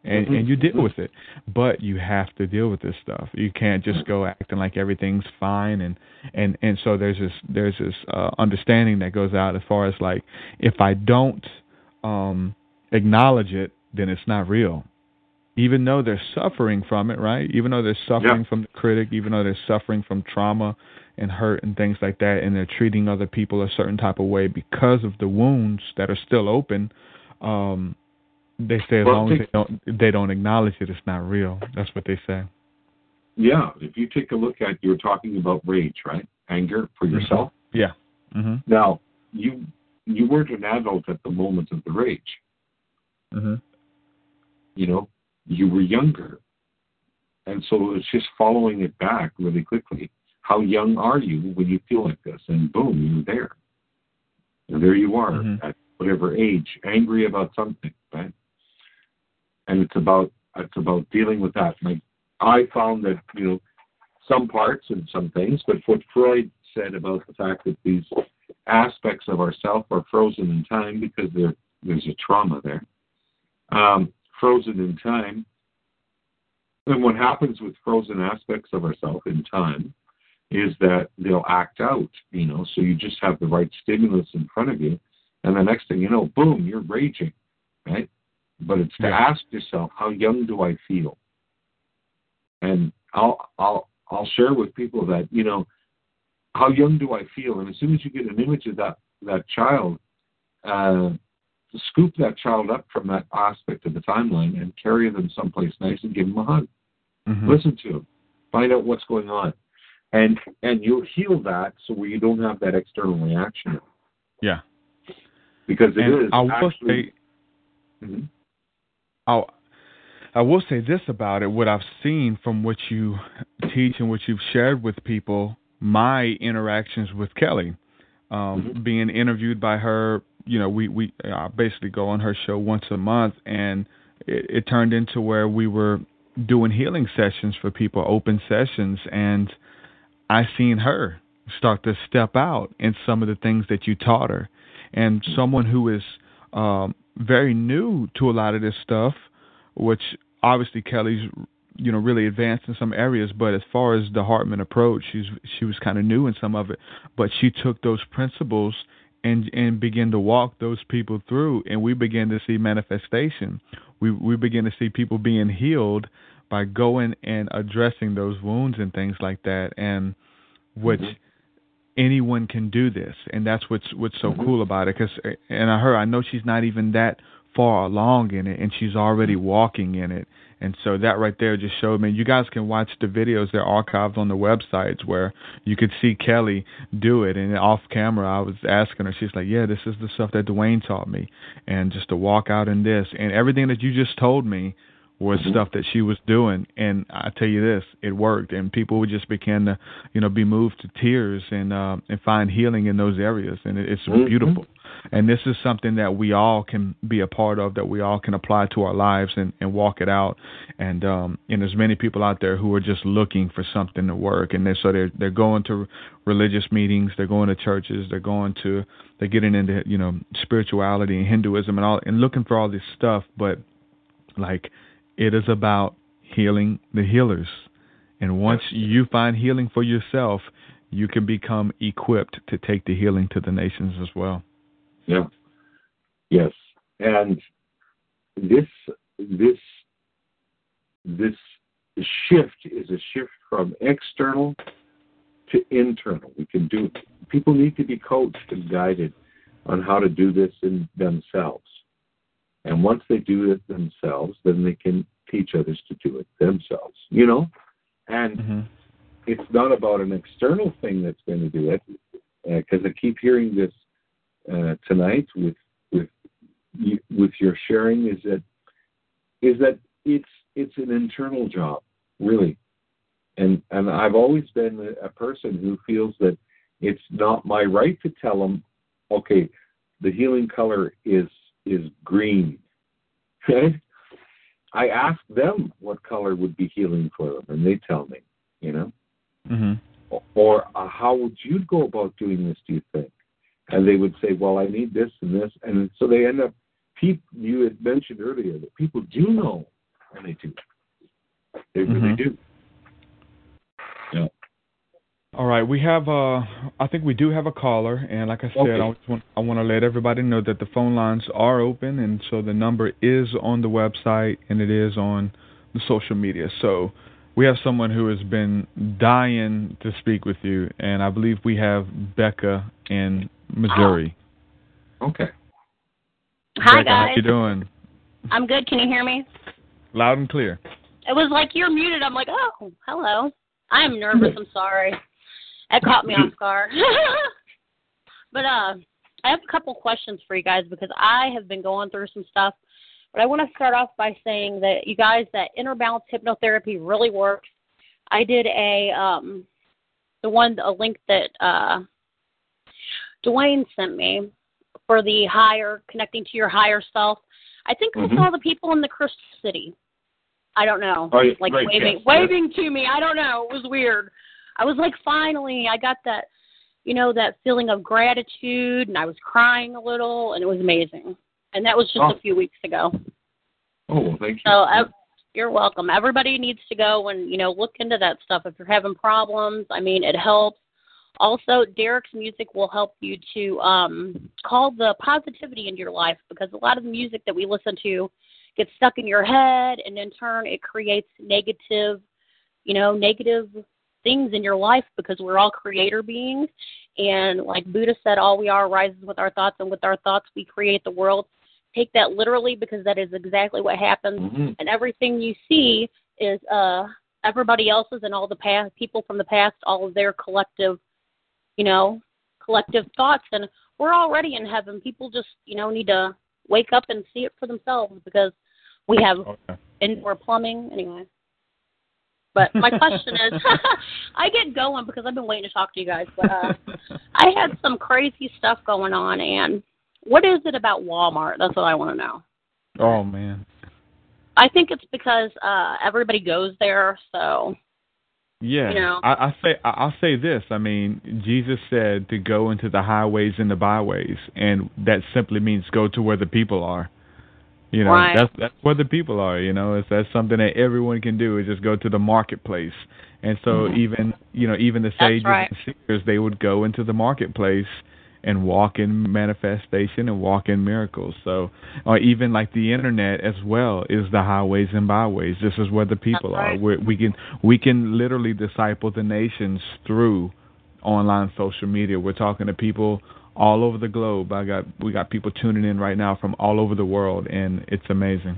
and Mhm. and you deal with it. But you have to deal with this stuff. You can't just go acting like everything's fine and and and so there's this there's this uh understanding that goes out as far as like if i don't um acknowledge it then it's not real. Even though they're suffering from it right? Even though they're suffering Yeah. from the critic even though they're suffering from trauma and hurt and things like that and they're treating other people a certain type of way because of the wounds that are still open um they say as Well, long as they don't they don't acknowledge it it's not real. That's what they say. Yeah, if you take a look at, you're talking about rage, right? Anger for yourself. yeah. Mhm Now, you you weren't an adult at the moment of the rage. mhm You know, you were younger, and so it's just following it back really quickly. How young are you when you feel like this? And boom, you're there. And there you are Mhm. at whatever age, angry about something, right? And it's about it's about dealing with that. Like I found that you know some parts and some things, but what Freud said about the fact that these aspects of ourself are frozen in time because there there's a trauma there. Um, frozen in time. And what happens with frozen aspects of ourself in time is that they'll act out, you know, so you just have the right stimulus in front of you, and the next thing you know, boom, you're raging, right? But it's to ask yourself, how young do I feel? And I'll I'll I'll share with people that, you know, how young do I feel? And as soon as you get an image of that that child, uh, scoop that child up from that aspect of the timeline and carry them someplace nice and give them a hug. mhm Listen to them, find out what's going on, and and you'll heal that so where you don't have that external reaction yeah because it is and i will actually. say Mhm. I'll, I will say this about it. What I've seen from what you teach and what you've shared with people, my interactions with Kelly, um, Mhm. being interviewed by her, you know, we we I basically go on her show once a month, and it, it turned into where we were doing healing sessions for people, open sessions, and I seen her start to step out in some of the things that you taught her, and someone who is um, very new to a lot of this stuff, which obviously Kelly's you know really advanced in some areas, but as far as the Hartman approach, she's she was kind of new in some of it, but she took those principles and and begin to walk those people through, and we begin to see manifestation. We we begin to see people being healed by going and addressing those wounds and things like that, and which Mhm. anyone can do this, and that's what's what's so Mhm. cool about it. Cause and I heard I know she's not even that far along in it, and she's already walking in it. And so that right there just showed me. You guys can watch the videos; they're archived on the websites where you could see Kelly do it. And off camera, I was asking her. She's like, "Yeah, this is the stuff that Dwaine taught me, and just to walk out in this, and everything that you just told me was Mhm. stuff that she was doing. And I tell you this, it worked, and people would just begin to, you know, be moved to tears and uh, and find healing in those areas, and it, it's Mhm. beautiful. And this is something that we all can be a part of, that we all can apply to our lives and, and walk it out. And um, and there's many people out there who are just looking for something to work, and they're, so they're they're going to religious meetings, they're going to churches, they're going to they're getting into you know spirituality and Hinduism and all, and looking for all this stuff, but like it is about healing the healers. And once you find healing for yourself, you can become equipped to take the healing to the nations as well. Yeah. Yes. And this this this shift is a shift from external to internal. We can do people need to be coached and guided on how to do this in themselves. And once they do it themselves, then they can teach others to do it themselves. You know? And Mm-hmm. it's not about an external thing that's going to do it, because I keep hearing this uh, tonight with with you, with your sharing is that is that it's it's an internal job, really. And and I've always been a, a person who feels that it's not my right to tell them, okay, the healing color is is green. Okay? I ask them what color would be healing for them, and they tell me, you know. Mm-hmm. Or uh, how would you go about doing this? Do you think? And they would say, well, I need this and this, and so they end up. People, you had mentioned earlier that people do know, and they do. They really Mhm. do. Yeah. All right, we have uh I think we do have a caller and like I said Okay. I just want I want to let everybody know that the phone lines are open and so the number is on the website and it is on the social media. So we have someone who has been dying to speak with you and I believe we have Becca in Missouri. Okay. Hi Becca, how guys. you doing? I'm good. Can you hear me? Loud and clear. It was like you're muted. I'm like, oh, hello. I'm nervous. I'm sorry. That caught me off *laughs* guard. *laughs* but uh, I have a couple questions for you guys because I have been going through some stuff. But I want to start off by saying that you guys, that inner balance hypnotherapy really works. I did a um, the one a link that uh, Dwaine sent me for the higher connecting to your higher self. I think I Mhm. saw the people in the Crystal City. I don't know, Oh, like right, waving, yes, waving to me. I don't know. It was weird. I was like, finally, I got that, you know, that feeling of gratitude, and I was crying a little, and it was amazing. And that was just Oh. a few weeks ago. Oh, thank you. So uh, you're welcome. Everybody needs to go and you know look into that stuff if you're having problems. I mean, it helps. Also, Derek's music will help you to um, call the positivity into your life because a lot of the music that we listen to gets stuck in your head, and in turn, it creates negative, you know, negative things in your life because we're all creator beings. And like Buddha said, all we are rises with our thoughts, and with our thoughts, we create the world. Take that literally because that is exactly what happens Mhm. and everything you see is uh everybody else's and all the past people from the past all of their collective you know collective thoughts and we're already in heaven people just you know need to wake up and see it for themselves because we have Okay. indoor plumbing anyway but my *laughs* question is *laughs* i get going because i've been waiting to talk to you guys but uh *laughs* i had some crazy stuff going on and what is it about walmart that's what i want to know Oh man. I think it's because uh everybody goes there, so Yeah, You know. I, I say I- I'll say this. I mean, Jesus said to go into the highways and the byways, and that simply means go to where the people are. You know, Right. that's that's where the people are. You know, it's that's something that everyone can do is just go to the marketplace. And so mm-hmm. even you know even the sages right. and seers they would go into the marketplace and walk in manifestation and walk in miracles. So, or even like the internet as well is the highways and byways. This is where the people are. right. we we can we can literally disciple the nations through online social media. We're talking to people all over the globe. I got we got people tuning in right now from all over the world, and it's amazing.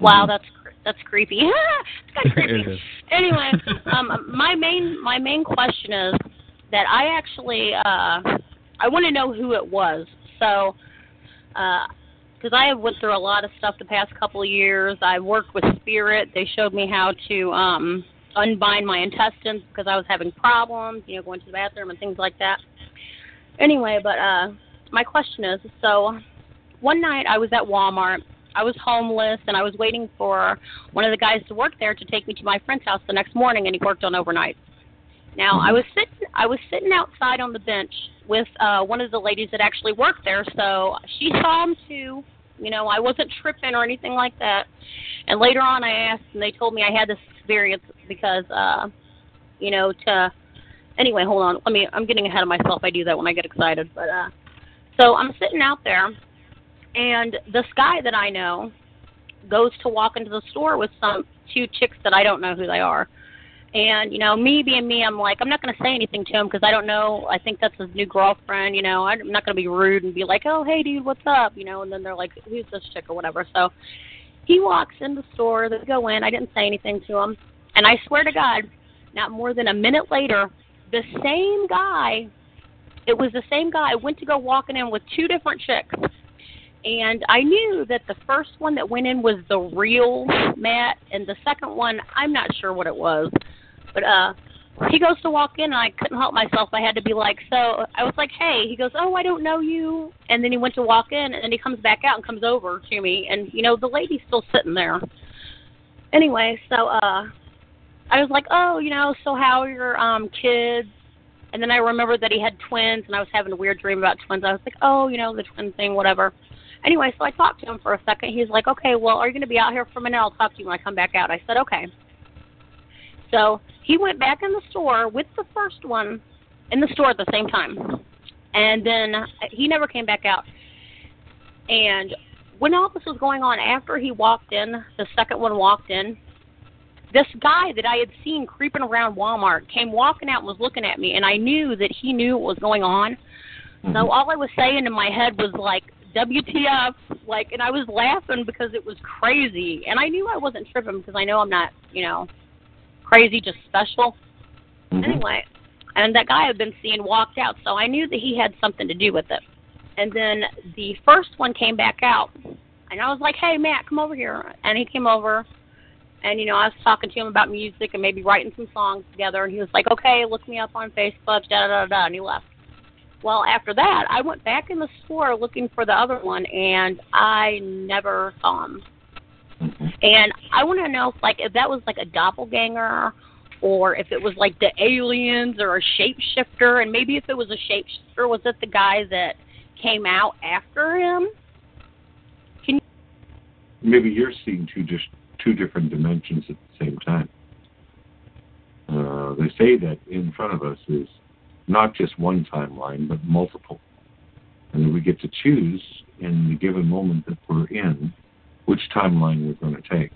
wow, that's that's creepy. *laughs* it's kind of *laughs* creepy. Anyway, um, my main my main question is that I actually uh, I want to know who it was. So, because I have went through a lot of stuff the past couple of years. I worked with Spirit. They showed me how to um, unbind my intestines because I was having problems, you know, going to the bathroom and things like that. Anyway, but uh, my question is, so one night I was at Walmart. I was homeless and I was waiting for one of the guys to work there to take me to my friend's house the next morning and he worked on overnight. Now I was sitting I was sitting outside on the bench with uh one of the ladies that actually worked there, so she saw him too, You know, I wasn't tripping or anything like that. And later on, I asked, and they told me I had this experience because, uh, you know, to. Anyway, hold on. Let me. I'm getting ahead of myself. I do that when I get excited. But uh, so I'm sitting out there, and this guy that I know goes to walk into the store with some two chicks that I don't know who they are. And you know, me being me, I'm like, I'm not going to say anything to him because I don't know. I think that's his new girlfriend. You know, I'm not going to be rude and be like, oh, hey, dude, what's up? You know, and then they're like, who's this chick or whatever. So he walks in the store. They go in. I didn't say anything to him, and I swear to God, not more than a minute later, the same guy. It was the same guy I went to go walking in with two different chicks and I knew that the first one that went in was the real Matt, and the second one I'm not sure what it was, but uh, he goes to walk in, and I couldn't help myself. I had to be like, so I was like, hey. He goes, oh, I don't know you, and then he went to walk in, and then he comes back out and comes over to me, and you know the lady's still sitting there. Anyway, so uh, I was like, oh, you know, so how are your um kids? And then I remembered that he had twins, and I was having a weird dream about twins. I was like, oh, you know, the twin thing, whatever. Anyway, so I talked to him for a second. He's like, okay, well, are you going to be out here for a minute? I'll talk to you when I come back out. I said, okay. So he went back in the store with the first one in the store at the same time. And then he never came back out. And when all this was going on, after he walked in, the second one walked in, this guy that I had seen creeping around Walmart came walking out and was looking at me, and I knew that he knew what was going on. Mm-hmm. So all I was saying in my head was like, WTF? Like, and I was laughing because it was crazy, and I knew I wasn't tripping because I know I'm not, you know, crazy, just special. Mm-hmm. Anyway, and that guy I've been seeing walked out, so I knew that he had something to do with it. And then the first one came back out, and I was like, "Hey, Matt, come over here." And he came over, and you know, I was talking to him about music and maybe writing some songs together. And he was like, "Okay, look me up on Facebook." Da da da da. And he left. Well, after that, I went back in the store looking for the other one, and I never saw him. Mm-hmm. And I want to know if, like, if that was like a doppelganger, or if it was like the aliens or a shapeshifter, and maybe if it was a shapeshifter, was it the guy that came out after him? Can you... maybe you're seeing two just two different dimensions at the same time. Uh, they say that in front of us is not just one timeline, but multiple. And we get to choose in the given moment that we're in which timeline we're going to take.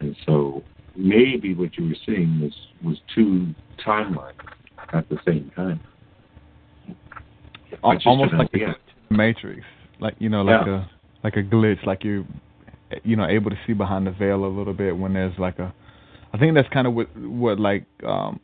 And so maybe what you were seeing was, was two timelines at the same time. Almost like a matrix, like you know, like yeah. a like a glitch, like you you know able to see behind the veil a little bit when there's like a. I think that's kind of what what like um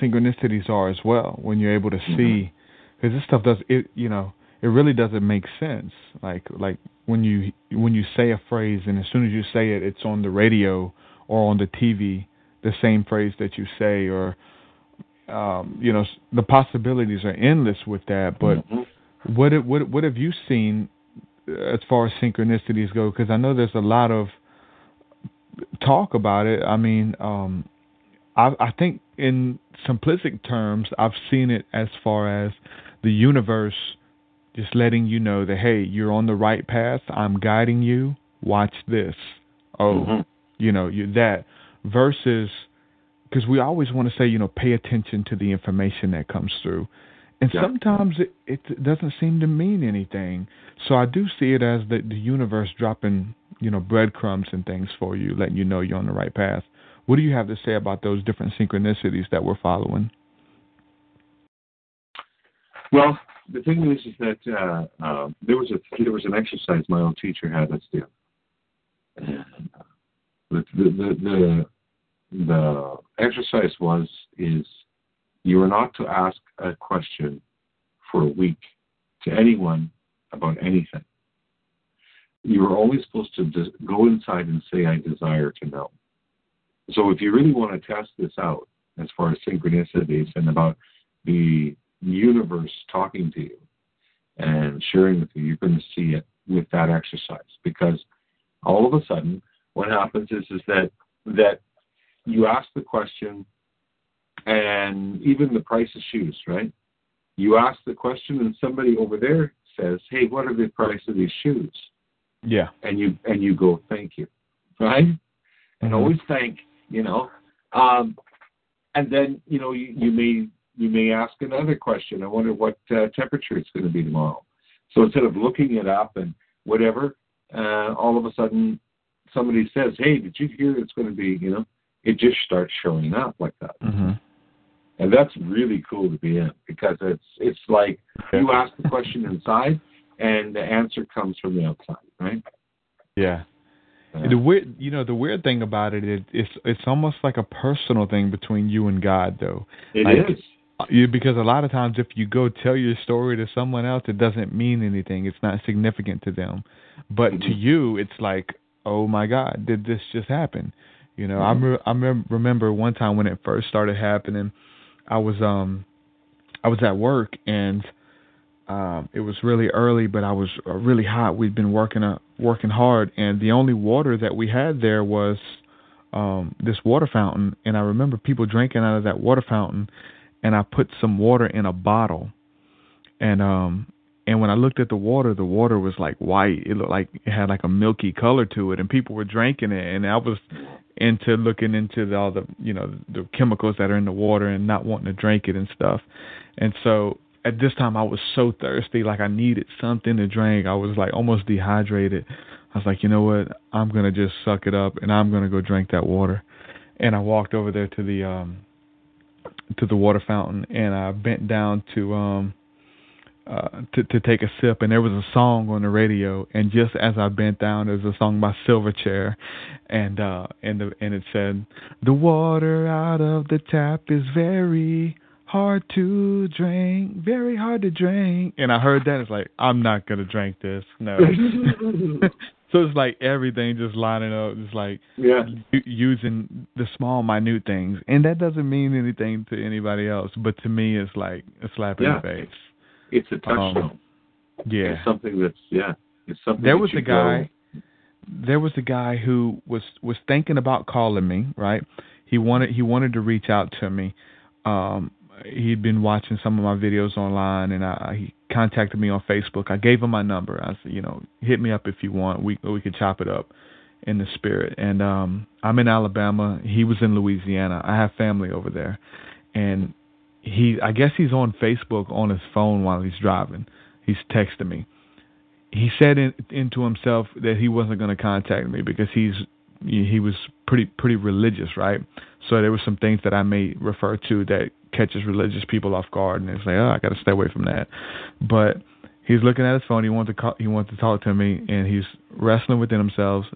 synchronicities are as well when you're able to mm-hmm. see because this stuff does it you know it really doesn't make sense like like when you when you say a phrase and as soon as you say it it's on the radio or on the TV the same phrase that you say or um, you know the possibilities are endless with that but mm-hmm. what what what have you seen as far as synchronicities go because I know there's a lot of talk about it I mean um, I, I think in simplistic terms, I've seen it as far as the universe just letting you know that hey, you're on the right path. I'm guiding you. Watch this. Oh, mm-hmm. you know, you that versus because we always want to say, you know, pay attention to the information that comes through. And yeah. sometimes it, it doesn't seem to mean anything. So I do see it as the, the universe dropping, you know, breadcrumbs and things for you, letting you know you're on the right path. What do you have to say about those different synchronicities that we're following? Well, the thing is, is that uh, uh, there was a there was an exercise my old teacher had us do. And the, the the the the exercise was is you are not to ask a question for a week to anyone about anything. You are always supposed to go inside and say, "I desire to know." So if you really want to test this out as far as synchronicities and about the universe talking to you and sharing with you, you're going to see it with that exercise because all of a sudden what happens is is that that you ask the question and even the price of shoes, right? You ask the question and somebody over there says, Hey, what are the price of these shoes? Yeah. And you and you go, thank you, right? Mm-hmm. And always thank, you know. Um, and then you know you, you may you may ask another question. I wonder what uh, temperature it's going to be tomorrow. So instead of looking it up and whatever, uh, all of a sudden somebody says, "Hey, did you hear it's going to be?" You know, it just starts showing up like that, Mm-hmm. and that's really cool to be in because it's it's like you ask the question inside, and the answer comes from the outside, right? Yeah. Uh, The weird, you know, the weird thing about it is it's it's almost like a personal thing between you and God, though. it like- is. You, because a lot of times, if you go tell your story to someone else, it doesn't mean anything. It's not significant to them, but to Mhm. you, it's like, oh my God, did this just happen? You know, I Mhm. re- I mem- remember one time when it first started happening, I was um, I was at work and um, it was really early, but I was uh, really hot. We'd been working uh, working hard, and the only water that we had there was um, this water fountain. And I remember people drinking out of that water fountain, and I put some water in a bottle, and um, and when I looked at the water, the water was like white. It looked like it had like a milky color to it, and people were drinking it, and I was into looking into the, all the you know the chemicals that are in the water and not wanting to drink it and stuff. And so at this time I was so thirsty, like I needed something to drink. I was like almost dehydrated. I was like, you know what? I'm gonna just suck it up and I'm gonna go drink that water. And I walked over there to the um to the water fountain and I bent down to um uh to to take a sip and there was a song on the radio and just as I bent down there was a song by Silverchair and uh and the and it said the water out of the tap is very hard to drink, very hard to drink. And I heard that it's like I'm not gonna drink this. No. *laughs* so it's like everything just lining up. It's like yeah. u- using the small, minute things, and that doesn't mean anything to anybody else. But to me, it's like a slap in the face. It's a touchstone. Yeah. It's something that's yeah. It's something. There was a guy. There was a guy who was was thinking about calling me. Right. He wanted he wanted to reach out to me. Um, he'd been watching some of my videos online, and I, he contacted me on Facebook. I gave him my number. I said, you know, hit me up if you want. We we could chop it up in the spirit. And um, I'm in Alabama. He was in Louisiana. I have family over there, and he I guess he's on Facebook on his phone while he's driving. He's texting me. He said in, into himself that he wasn't going to contact me because he's he was pretty pretty religious, right? So there were some things that I may refer to that catches religious people off guard, and it's like, oh, I got to stay away from that. But he's looking at his phone. He wants to call, he wants to talk to me, and he's wrestling within himself.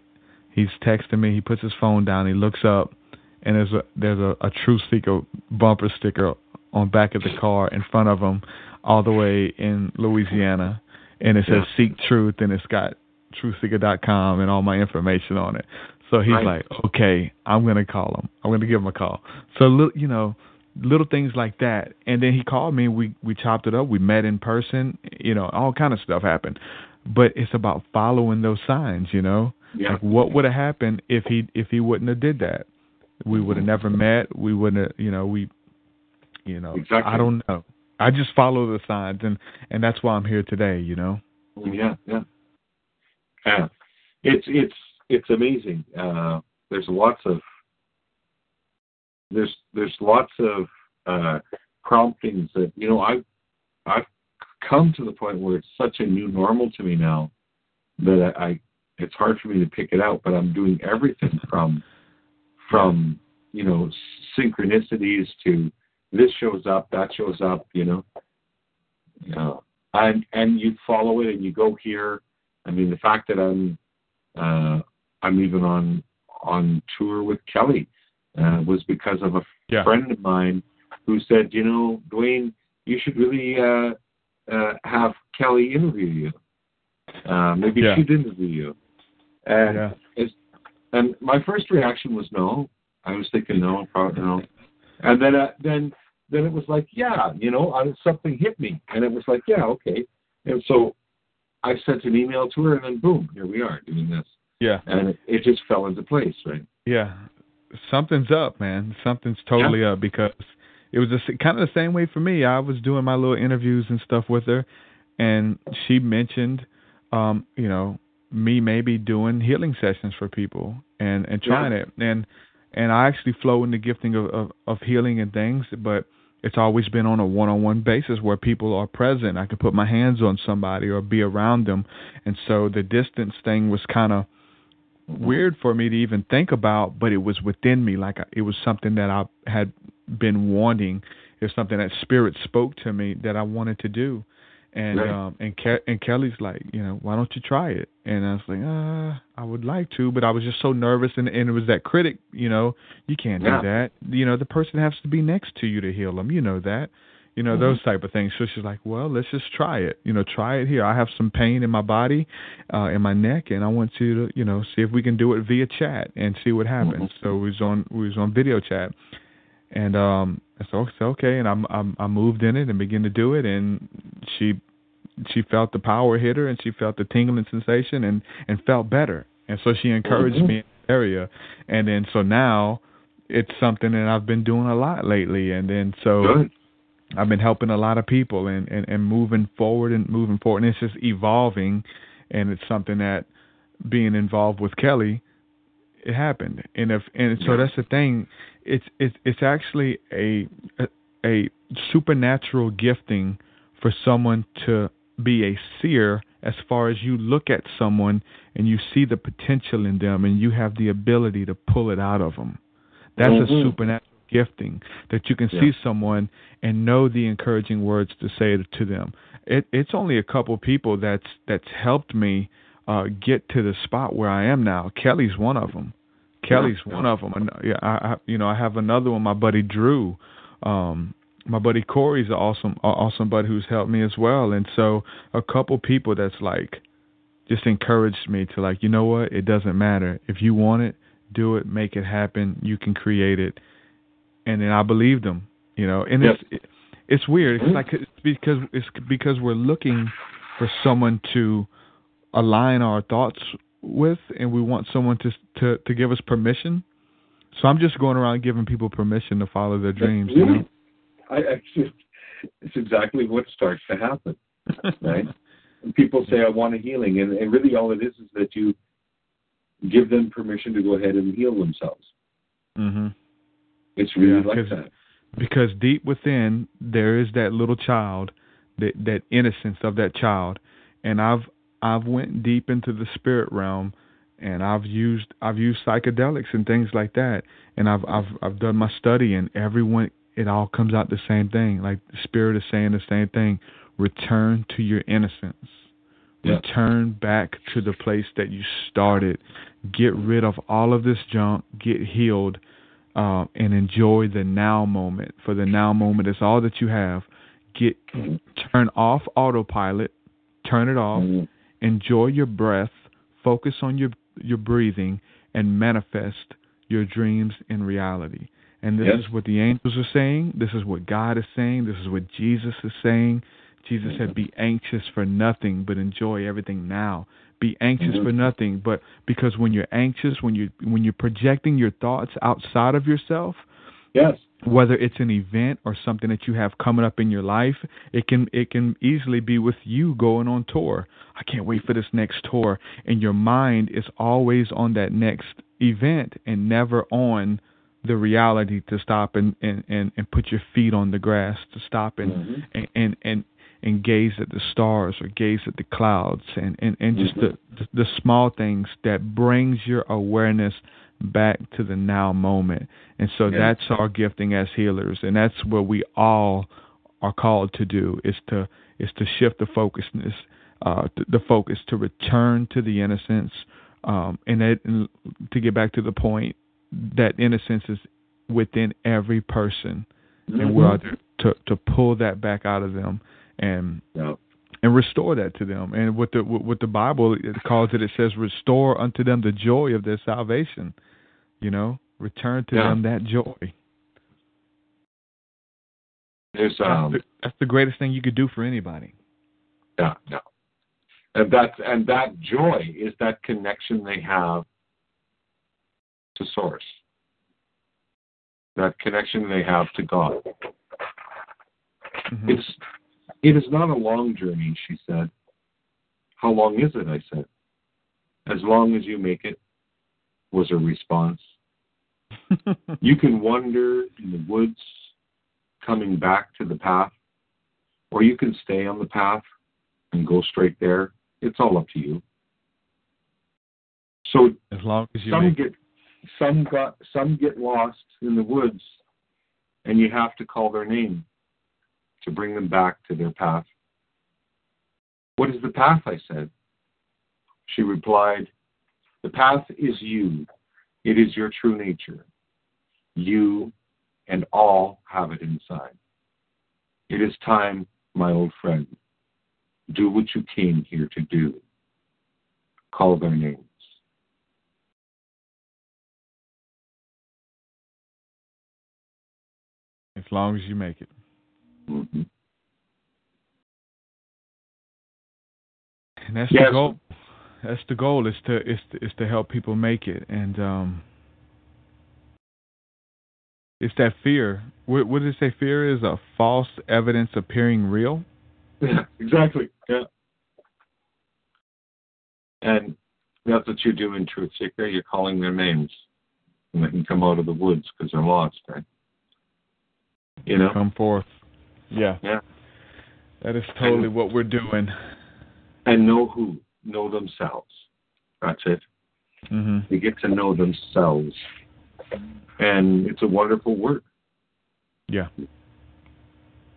He's texting me. He puts his phone down. He looks up, and there's a there's a, a True Seeker bumper sticker on back of the car in front of him, all the way in Louisiana, and it says "Seek Truth," and it's got TruthSeekah.com and all my information on it. So he's Right. like, okay, I'm gonna call him. I'm gonna give him a call. So you know, little things like that. And then he called me. We we chopped it up. We met in person. You know, all kind of stuff happened. But it's about following those signs. You know, Yeah. like what would have happened if he if he wouldn't have did that? We would have mm-hmm. never met. We wouldn't have. You know, we. You know, Exactly. I don't know. I just follow the signs, and and that's why I'm here today. You know. Yeah, yeah. Yeah. It's it's it's amazing. Uh, there's lots of there's there's lots of uh, promptings that you know I've I've come to the point where it's such a new normal to me now that I, I it's hard for me to pick it out. But I'm doing everything from from you know synchronicities to this shows up, that shows up. You know. Yeah. And and you follow it and you go here. I mean, the fact that I'm uh, I'm even on on tour with Kelly uh, was because of a Yeah. friend of mine who said, you know, Dwaine, you should really uh, uh, have Kelly interview you. Uh, maybe Yeah. she'd interview you. And Yeah. it's, and my first reaction was no. I was thinking no, probably no. And then uh, then then it was like yeah, you know, I, something hit me, and it was like yeah, okay. And so I sent an email to her, and then boom, here we are doing this, Yeah. and it, it just fell into place, right? Yeah, something's up, man. Something's totally up because it was just kind of the same way for me. I was doing my little interviews and stuff with her, and she mentioned, um, you know, me maybe doing healing sessions for people and and trying yeah. it and and I actually flow in the gifting of, of of healing and things, but it's always been on a one-on-one basis where people are present. I can put my hands on somebody or be around them, and so the distance thing was kind of mm-hmm. weird for me to even think about, but it was within me. Like it was something that I had been wanting. It was something that Spirit spoke to me that I wanted to do. And right. um and Ke- and Kelly's like, you know, why don't you try it? And I was like, uh, I would like to, but I was just so nervous, and and it was that critic, you know, you can't yeah. do that. You know, the person has to be next to you to heal them. You know that you know, mm-hmm. those type of things. So she's like, well, let's just try it. You know, try it here. I have some pain in my body, uh, in my neck, and I want you to, you know, see if we can do it via chat and see what happens. Mm-hmm. So we was on we was on video chat, and um, so it's okay, and I'm, I'm I moved in it and began to do it, and she she felt the power hit her, and she felt the tingling sensation, and and felt better, and so she encouraged mm-hmm. me in the area, and then so now it's something that I've been doing a lot lately, and then so. Good I've been helping a lot of people and, and, and moving forward and moving forward. And it's just evolving, and it's something that being involved with Kelly, it happened. And if and so that's the thing. It's it's it's actually a a, a supernatural gifting for someone to be a seer as far as you look at someone and you see the potential in them and you have the ability to pull it out of them. That's mm-hmm. a supernatural gifting that you can yeah. see someone and know the encouraging words to say to them. It, it's only a couple people that's that's helped me uh, get to the spot where I am now. Kelly's one of them. Kelly's one of them. And yeah, I, I you know I have another one. My buddy Drew. Um, my buddy Corey's an awesome, awesome buddy who's helped me as well. And so a couple people that's like just encouraged me to like, you know what? It doesn't matter if you want it, do it, make it happen. You can create it and then I believed them. You know, and yep. it's it's weird. It's like it's because it's because we're looking for someone to align our thoughts with, and we want someone to to to give us permission. So I'm just going around giving people permission to follow their dreams. You know? I actually, it's exactly what starts to happen, *laughs* right? people say, "I want a healing," and, and really all it is is that you give them permission to go ahead and heal themselves. Mm-hmm. It's really yeah, like that. Because deep within there is that little child, that that innocence of that child, and I've I've went deep into the spirit realm, and I've used I've used psychedelics and things like that, and I've I've I've done my study, and everyone it all comes out the same thing. Like the spirit is saying the same thing. Return to your innocence. Yeah. Return back to the place that you started. Get rid of all of this junk. Get healed uh, and enjoy the now moment. For the now moment is all that you have. Get turn off autopilot, turn it off, mm-hmm. Enjoy your breath, focus on your your breathing, and manifest your dreams in reality. And this yes. is what the angels are saying. This is what God is saying. This is what Jesus is saying. Jesus mm-hmm. said, Be anxious for nothing, but enjoy everything now be anxious mm-hmm. for nothing but because when you're anxious when you when you're projecting your thoughts outside of yourself yes. Whether it's an event or something that you have coming up in your life it can it can easily be with you going on tour. I can't wait for this next tour. And your mind is always on that next event and never on the reality to stop and and and, and put your feet on the grass to stop and mm-hmm. and, and and and gaze at the stars or gaze at the clouds and, and, and just the, the small things that brings your awareness back to the now moment. And so yeah. that's our gifting as healers and that's what we all are called to do is to is to shift the focusness uh, the focus to return to the innocence um, and, it, and to get back to the point that innocence is within every person mm-hmm. and we're to, to to pull that back out of them and yep. And restore that to them. And what the what the Bible calls it, it says, "Restore unto them the joy of their salvation." You know, return to yeah. them that joy. There's, um, that's, the, that's the greatest thing you could do for anybody. Yeah, no. And that and that joy is that connection they have to source. That connection they have to God. Mm-hmm. It's it is not a long journey, she said. How long is it? I said. as long as you make it, was her response. *laughs* you can wander in the woods coming back to the path, or you can stay on the path and go straight there. It's all up to you. So as long as you some make get some got some get lost in the woods and you have to call their name to bring them back to their path. What is the path? I said. She replied, The path is you. It is your true nature. You and all have it inside. It is time, my old friend. Do what you came here to do. Call their names. as long as you make it. Mm-hmm. And that's Yes. the goal. That's the goal is to is to, is to help people make it, and um, it's that fear. What, what did it say? Fear is a false evidence appearing real. Yeah, exactly. Yeah. And that's what you do in TruthSeekah. You're calling their names. And they can come out of the woods because they're lost, right? You know? Come forth. Yeah. Yeah. That is totally what we're doing. And know who? Know themselves. That's it. hmm They get to know themselves. And it's a wonderful work. Yeah.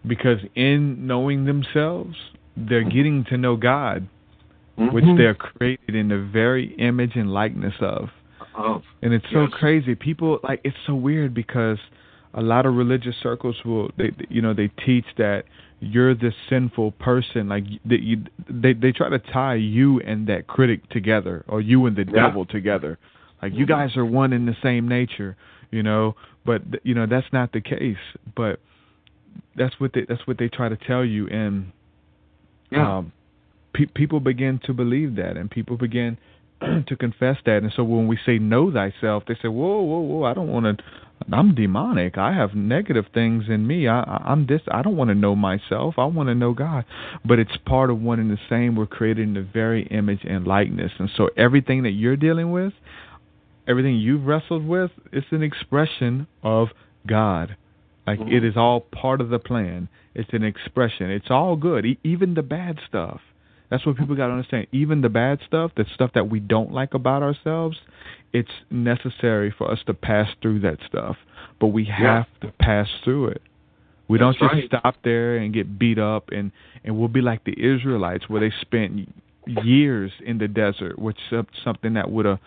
Because in knowing themselves, they're getting to know God, which Mhm. they're created in the very image and likeness of. Of. And it's so Yes. crazy. People like it's so weird because a lot of religious circles will they you know they teach that you're the sinful person like that you they they try to tie you and that critic together or you and the Yeah. devil together. Like you guys are one in the same nature, you know, but you know that's not the case. But that's what they that's what they try to tell you and Yeah. um, pe- people begin to believe that, and people begin *clears throat* to confess that. And so when we say know thyself, they say, "Whoa, whoa, whoa! I don't want to. I'm demonic. I have negative things in me. I, I'm this. I don't want to know myself. I want to know God." But it's part of one and the same. We're created in the very image and likeness, and so everything that you're dealing with, everything you've wrestled with, it's an expression of God. Like it is all part of the plan. It's an expression. It's all good, e- even the bad stuff. That's what people got to understand. Even the bad stuff, the stuff that we don't like about ourselves, it's necessary for us to pass through that stuff. But we Yeah. have to pass through it. We That's don't just right. stop there and get beat up and and we'll be like the Israelites where they spent years in the desert, which is something that would have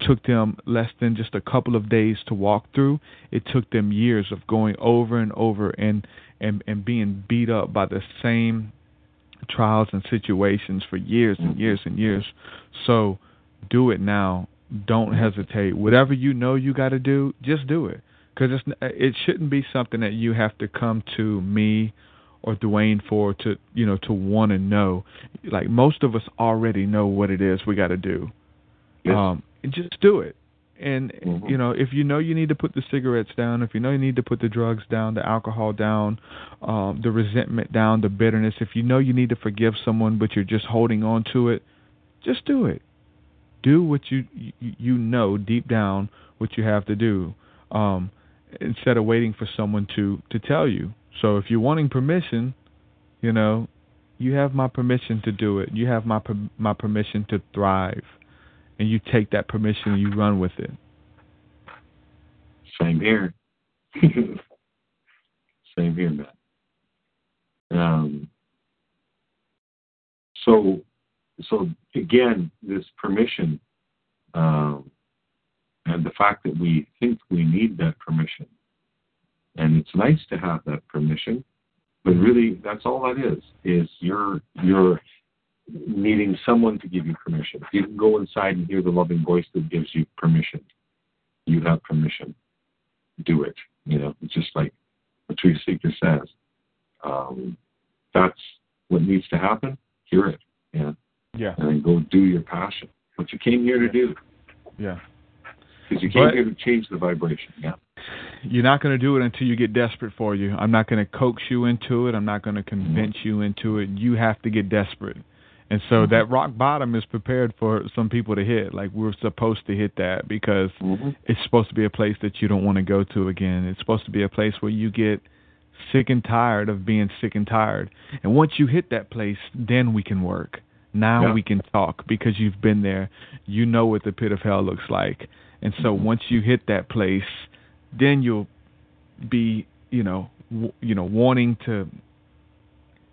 took them less than just a couple of days to walk through. It took them years of going over and over and and and being beat up by the same trials and situations for years and years and years. So do it now. Don't hesitate. Whatever you know you got to do, just do it. Because it's it shouldn't be something that you have to come to me or Dwaine for to you know to want to know. Like most of us already know what it is we got to do. Yes. Um, just do it. And Mhm. you know, if you know you need to put the cigarettes down, if you know you need to put the drugs down, the alcohol down, um, the resentment down, the bitterness, if you know you need to forgive someone but you're just holding on to it, just do it. Do what you you, know deep down what you have to do, um, instead of waiting for someone to to tell you. So if you're wanting permission, you know, you have my permission to do it. You have my per- my permission to thrive and you take that permission and you run with it. Same here. *laughs* Same here, man. Um, so, so again, this permission, um, and the fact that we think we need that permission, and it's nice to have that permission, but really, that's all that is. Is you're you're needing someone to give you permission. If You can go inside and hear the loving voice that gives you permission. You have permission do it. You know, it's just like the True Seeker says. Um, that's what needs to happen. Hear it, yeah, Yeah. and go do your passion. What you came here to do, Yeah. because you came But- here to change the vibration. Yeah, You're not going to do it until you get desperate for you. I'm not going to coax you into it. I'm not going to convince you into it. You have to get desperate. And so that rock bottom is prepared for some people to hit. Like we're supposed to hit that because Mm-hmm. it's supposed to be a place that you don't want to go to again. It's supposed to be a place where you get sick and tired of being sick and tired. And once you hit that place, then we can work. Now Yeah. we can talk because you've been there. You know what the pit of hell looks like. And so once you hit that place, then you'll be, you know, w- you know, wanting to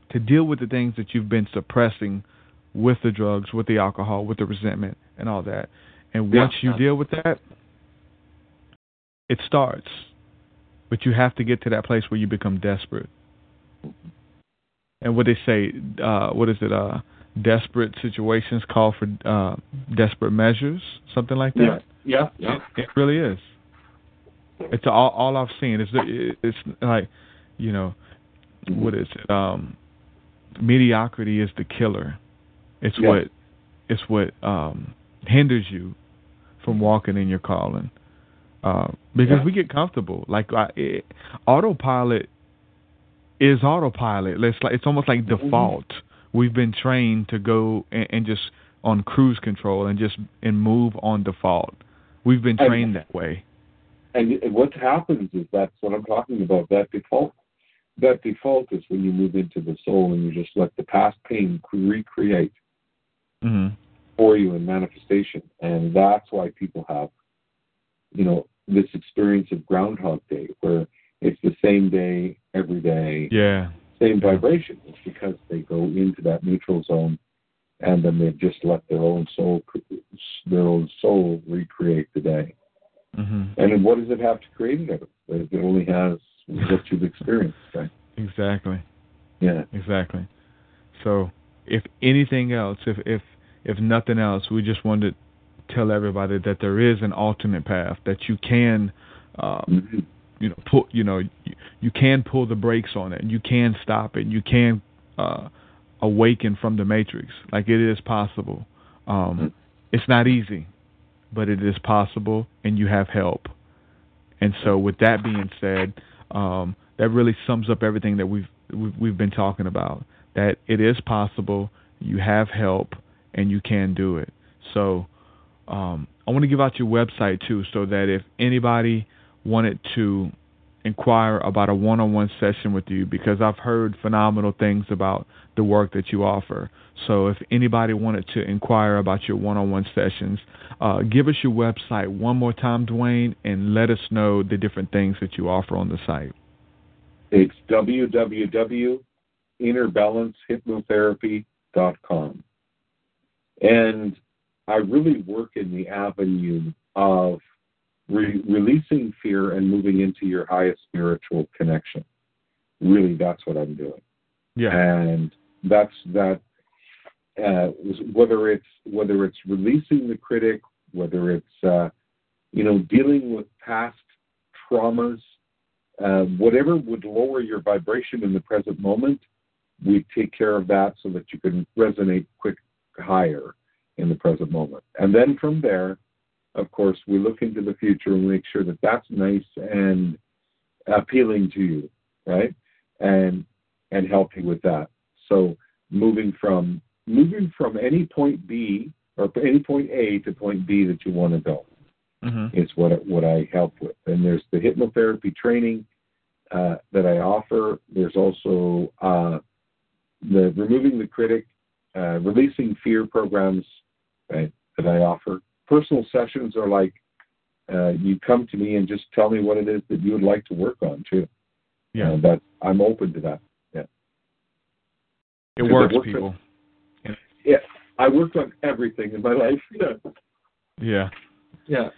to deal with the things that you've been suppressing with the drugs, with the alcohol, with the resentment and all that. And Yeah. once you deal with that, it starts. But you have to get to that place where you become desperate. And what they say, uh, what is it? Uh, desperate situations call for uh, desperate measures, something like that. Yeah. Yeah. Yeah. It, it really is. It's all all I've seen. It's it's like, you know, what is it? Um, mediocrity is the killer. It's Yeah. what it's what um hinders you from walking in your calling. Uh, because Yeah. we get comfortable. Like I, it, autopilot is autopilot. It's like it's almost like Mm-hmm. We've been trained to go and, and just on cruise control and just and move on default. We've been And- trained that way. And what happens is that's what I'm talking about. That default, that default is when you move into the soul and you just let the past pain recreate hmm for you in manifestation, and that's why people have, you know, this experience of Groundhog Day, where it's the same day every day, Yeah. Same vibration. It's because they go into that neutral zone, and then they've just let their own soul, their own soul recreate the day. hmm And then what does it have to create it? It only has what you've experienced, right? Exactly. Yeah. Exactly. So, if anything else, if if if nothing else, we just wanted to tell everybody that there is an alternate path that you can, um, hmm you know, pull, you know, you, you can pull the brakes on it. and You can stop it. and You can uh, awaken from the matrix. Like it is possible. Um, it's not easy, but it is possible, and you have help. And so, with that being said, um, that really sums up everything that we've we've, been talking about. That it is possible, you have help, and you can do it. So, um, I want to give out your website too, so that if anybody wanted to inquire about a one-on-one session with you, because I've heard phenomenal things about the work that you offer. So, if anybody wanted to inquire about your one-on-one sessions, uh, give us your website one more time, Dwaine, and let us know the different things that you offer on the site. It's www.innerbalancehypnotherapy.com. And I really work in the avenue of re- releasing fear and moving into your highest spiritual connection. Really, that's what I'm doing. Yeah. and that's that uh, whether it's whether it's releasing the critic whether it's uh, you know dealing with past traumas uh, whatever would lower your vibration in the present moment we take care of that so that you can resonate quick higher in the present moment and then from there of course we look into the future and make sure that that's nice and appealing to you right and and help you with that. So moving from moving from any point B or any point A to point B that you want to go Mm-hmm. is what what I help with. And there's the hypnotherapy training uh, that I offer. There's also uh, the removing the critic, uh, releasing fear programs right, that I offer. Personal sessions are like uh, you come to me and just tell me what it is that you would like to work on too. Yeah. Uh, that I'm open to that. Yeah, it works, worked with- people. Yeah, I worked on everything in my *laughs* life. Yeah. Yeah. Yeah.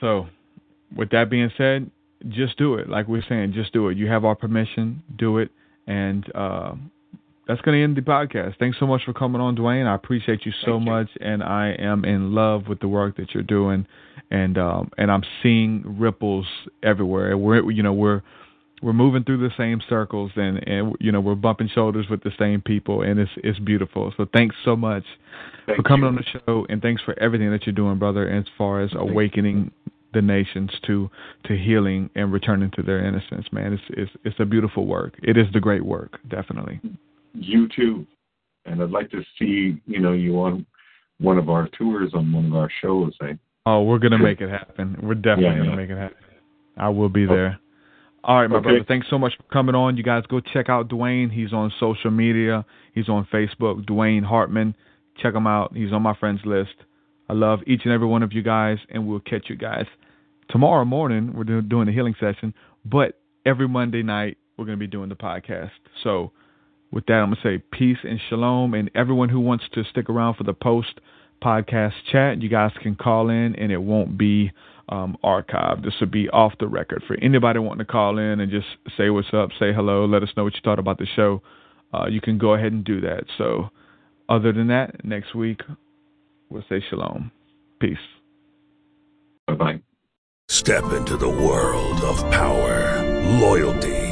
So, with that being said, just do it. Like we're saying, just do it. You have our permission. Do it. And uh, that's going to end the podcast. Thanks so much for coming on, Dwaine. I appreciate you so you. much, and I am in love with the work that you're doing, and um, and I'm seeing ripples everywhere. We're you know we're we're moving through the same circles, and and you know we're bumping shoulders with the same people, and it's it's beautiful. So thanks so much Thank for coming you. on the show, and thanks for everything that you're doing, brother, as far as Thank you. awakening the nations to to healing and returning to their innocence. Man, it's it's it's a beautiful work. It is the great work, definitely. You too. and I'd like to see you know you on one of our tours on one of our shows. Eh? Oh, we're gonna make it happen. We're definitely Yeah, gonna make it happen. I will be there. All right, my Okay. brother. Thanks so much for coming on. You guys go check out Dwaine. He's on social media. He's on Facebook. Dwaine Hartman. Check him out. He's on my friends list. I love each and every one of you guys, and we'll catch you guys tomorrow morning. We're doing a healing session, but every Monday night we're going to be doing the podcast. So, with that, I'm going to say peace and shalom. And everyone who wants to stick around for the post podcast chat, you guys can call in, and it won't be um, archived. This will be off the record for anybody wanting to call in and just say what's up, say hello, let us know what you thought about the show. Uh, you can go ahead and do that. So, other than that, next week we'll say shalom. Peace. Bye bye. Step into the world of power, loyalty,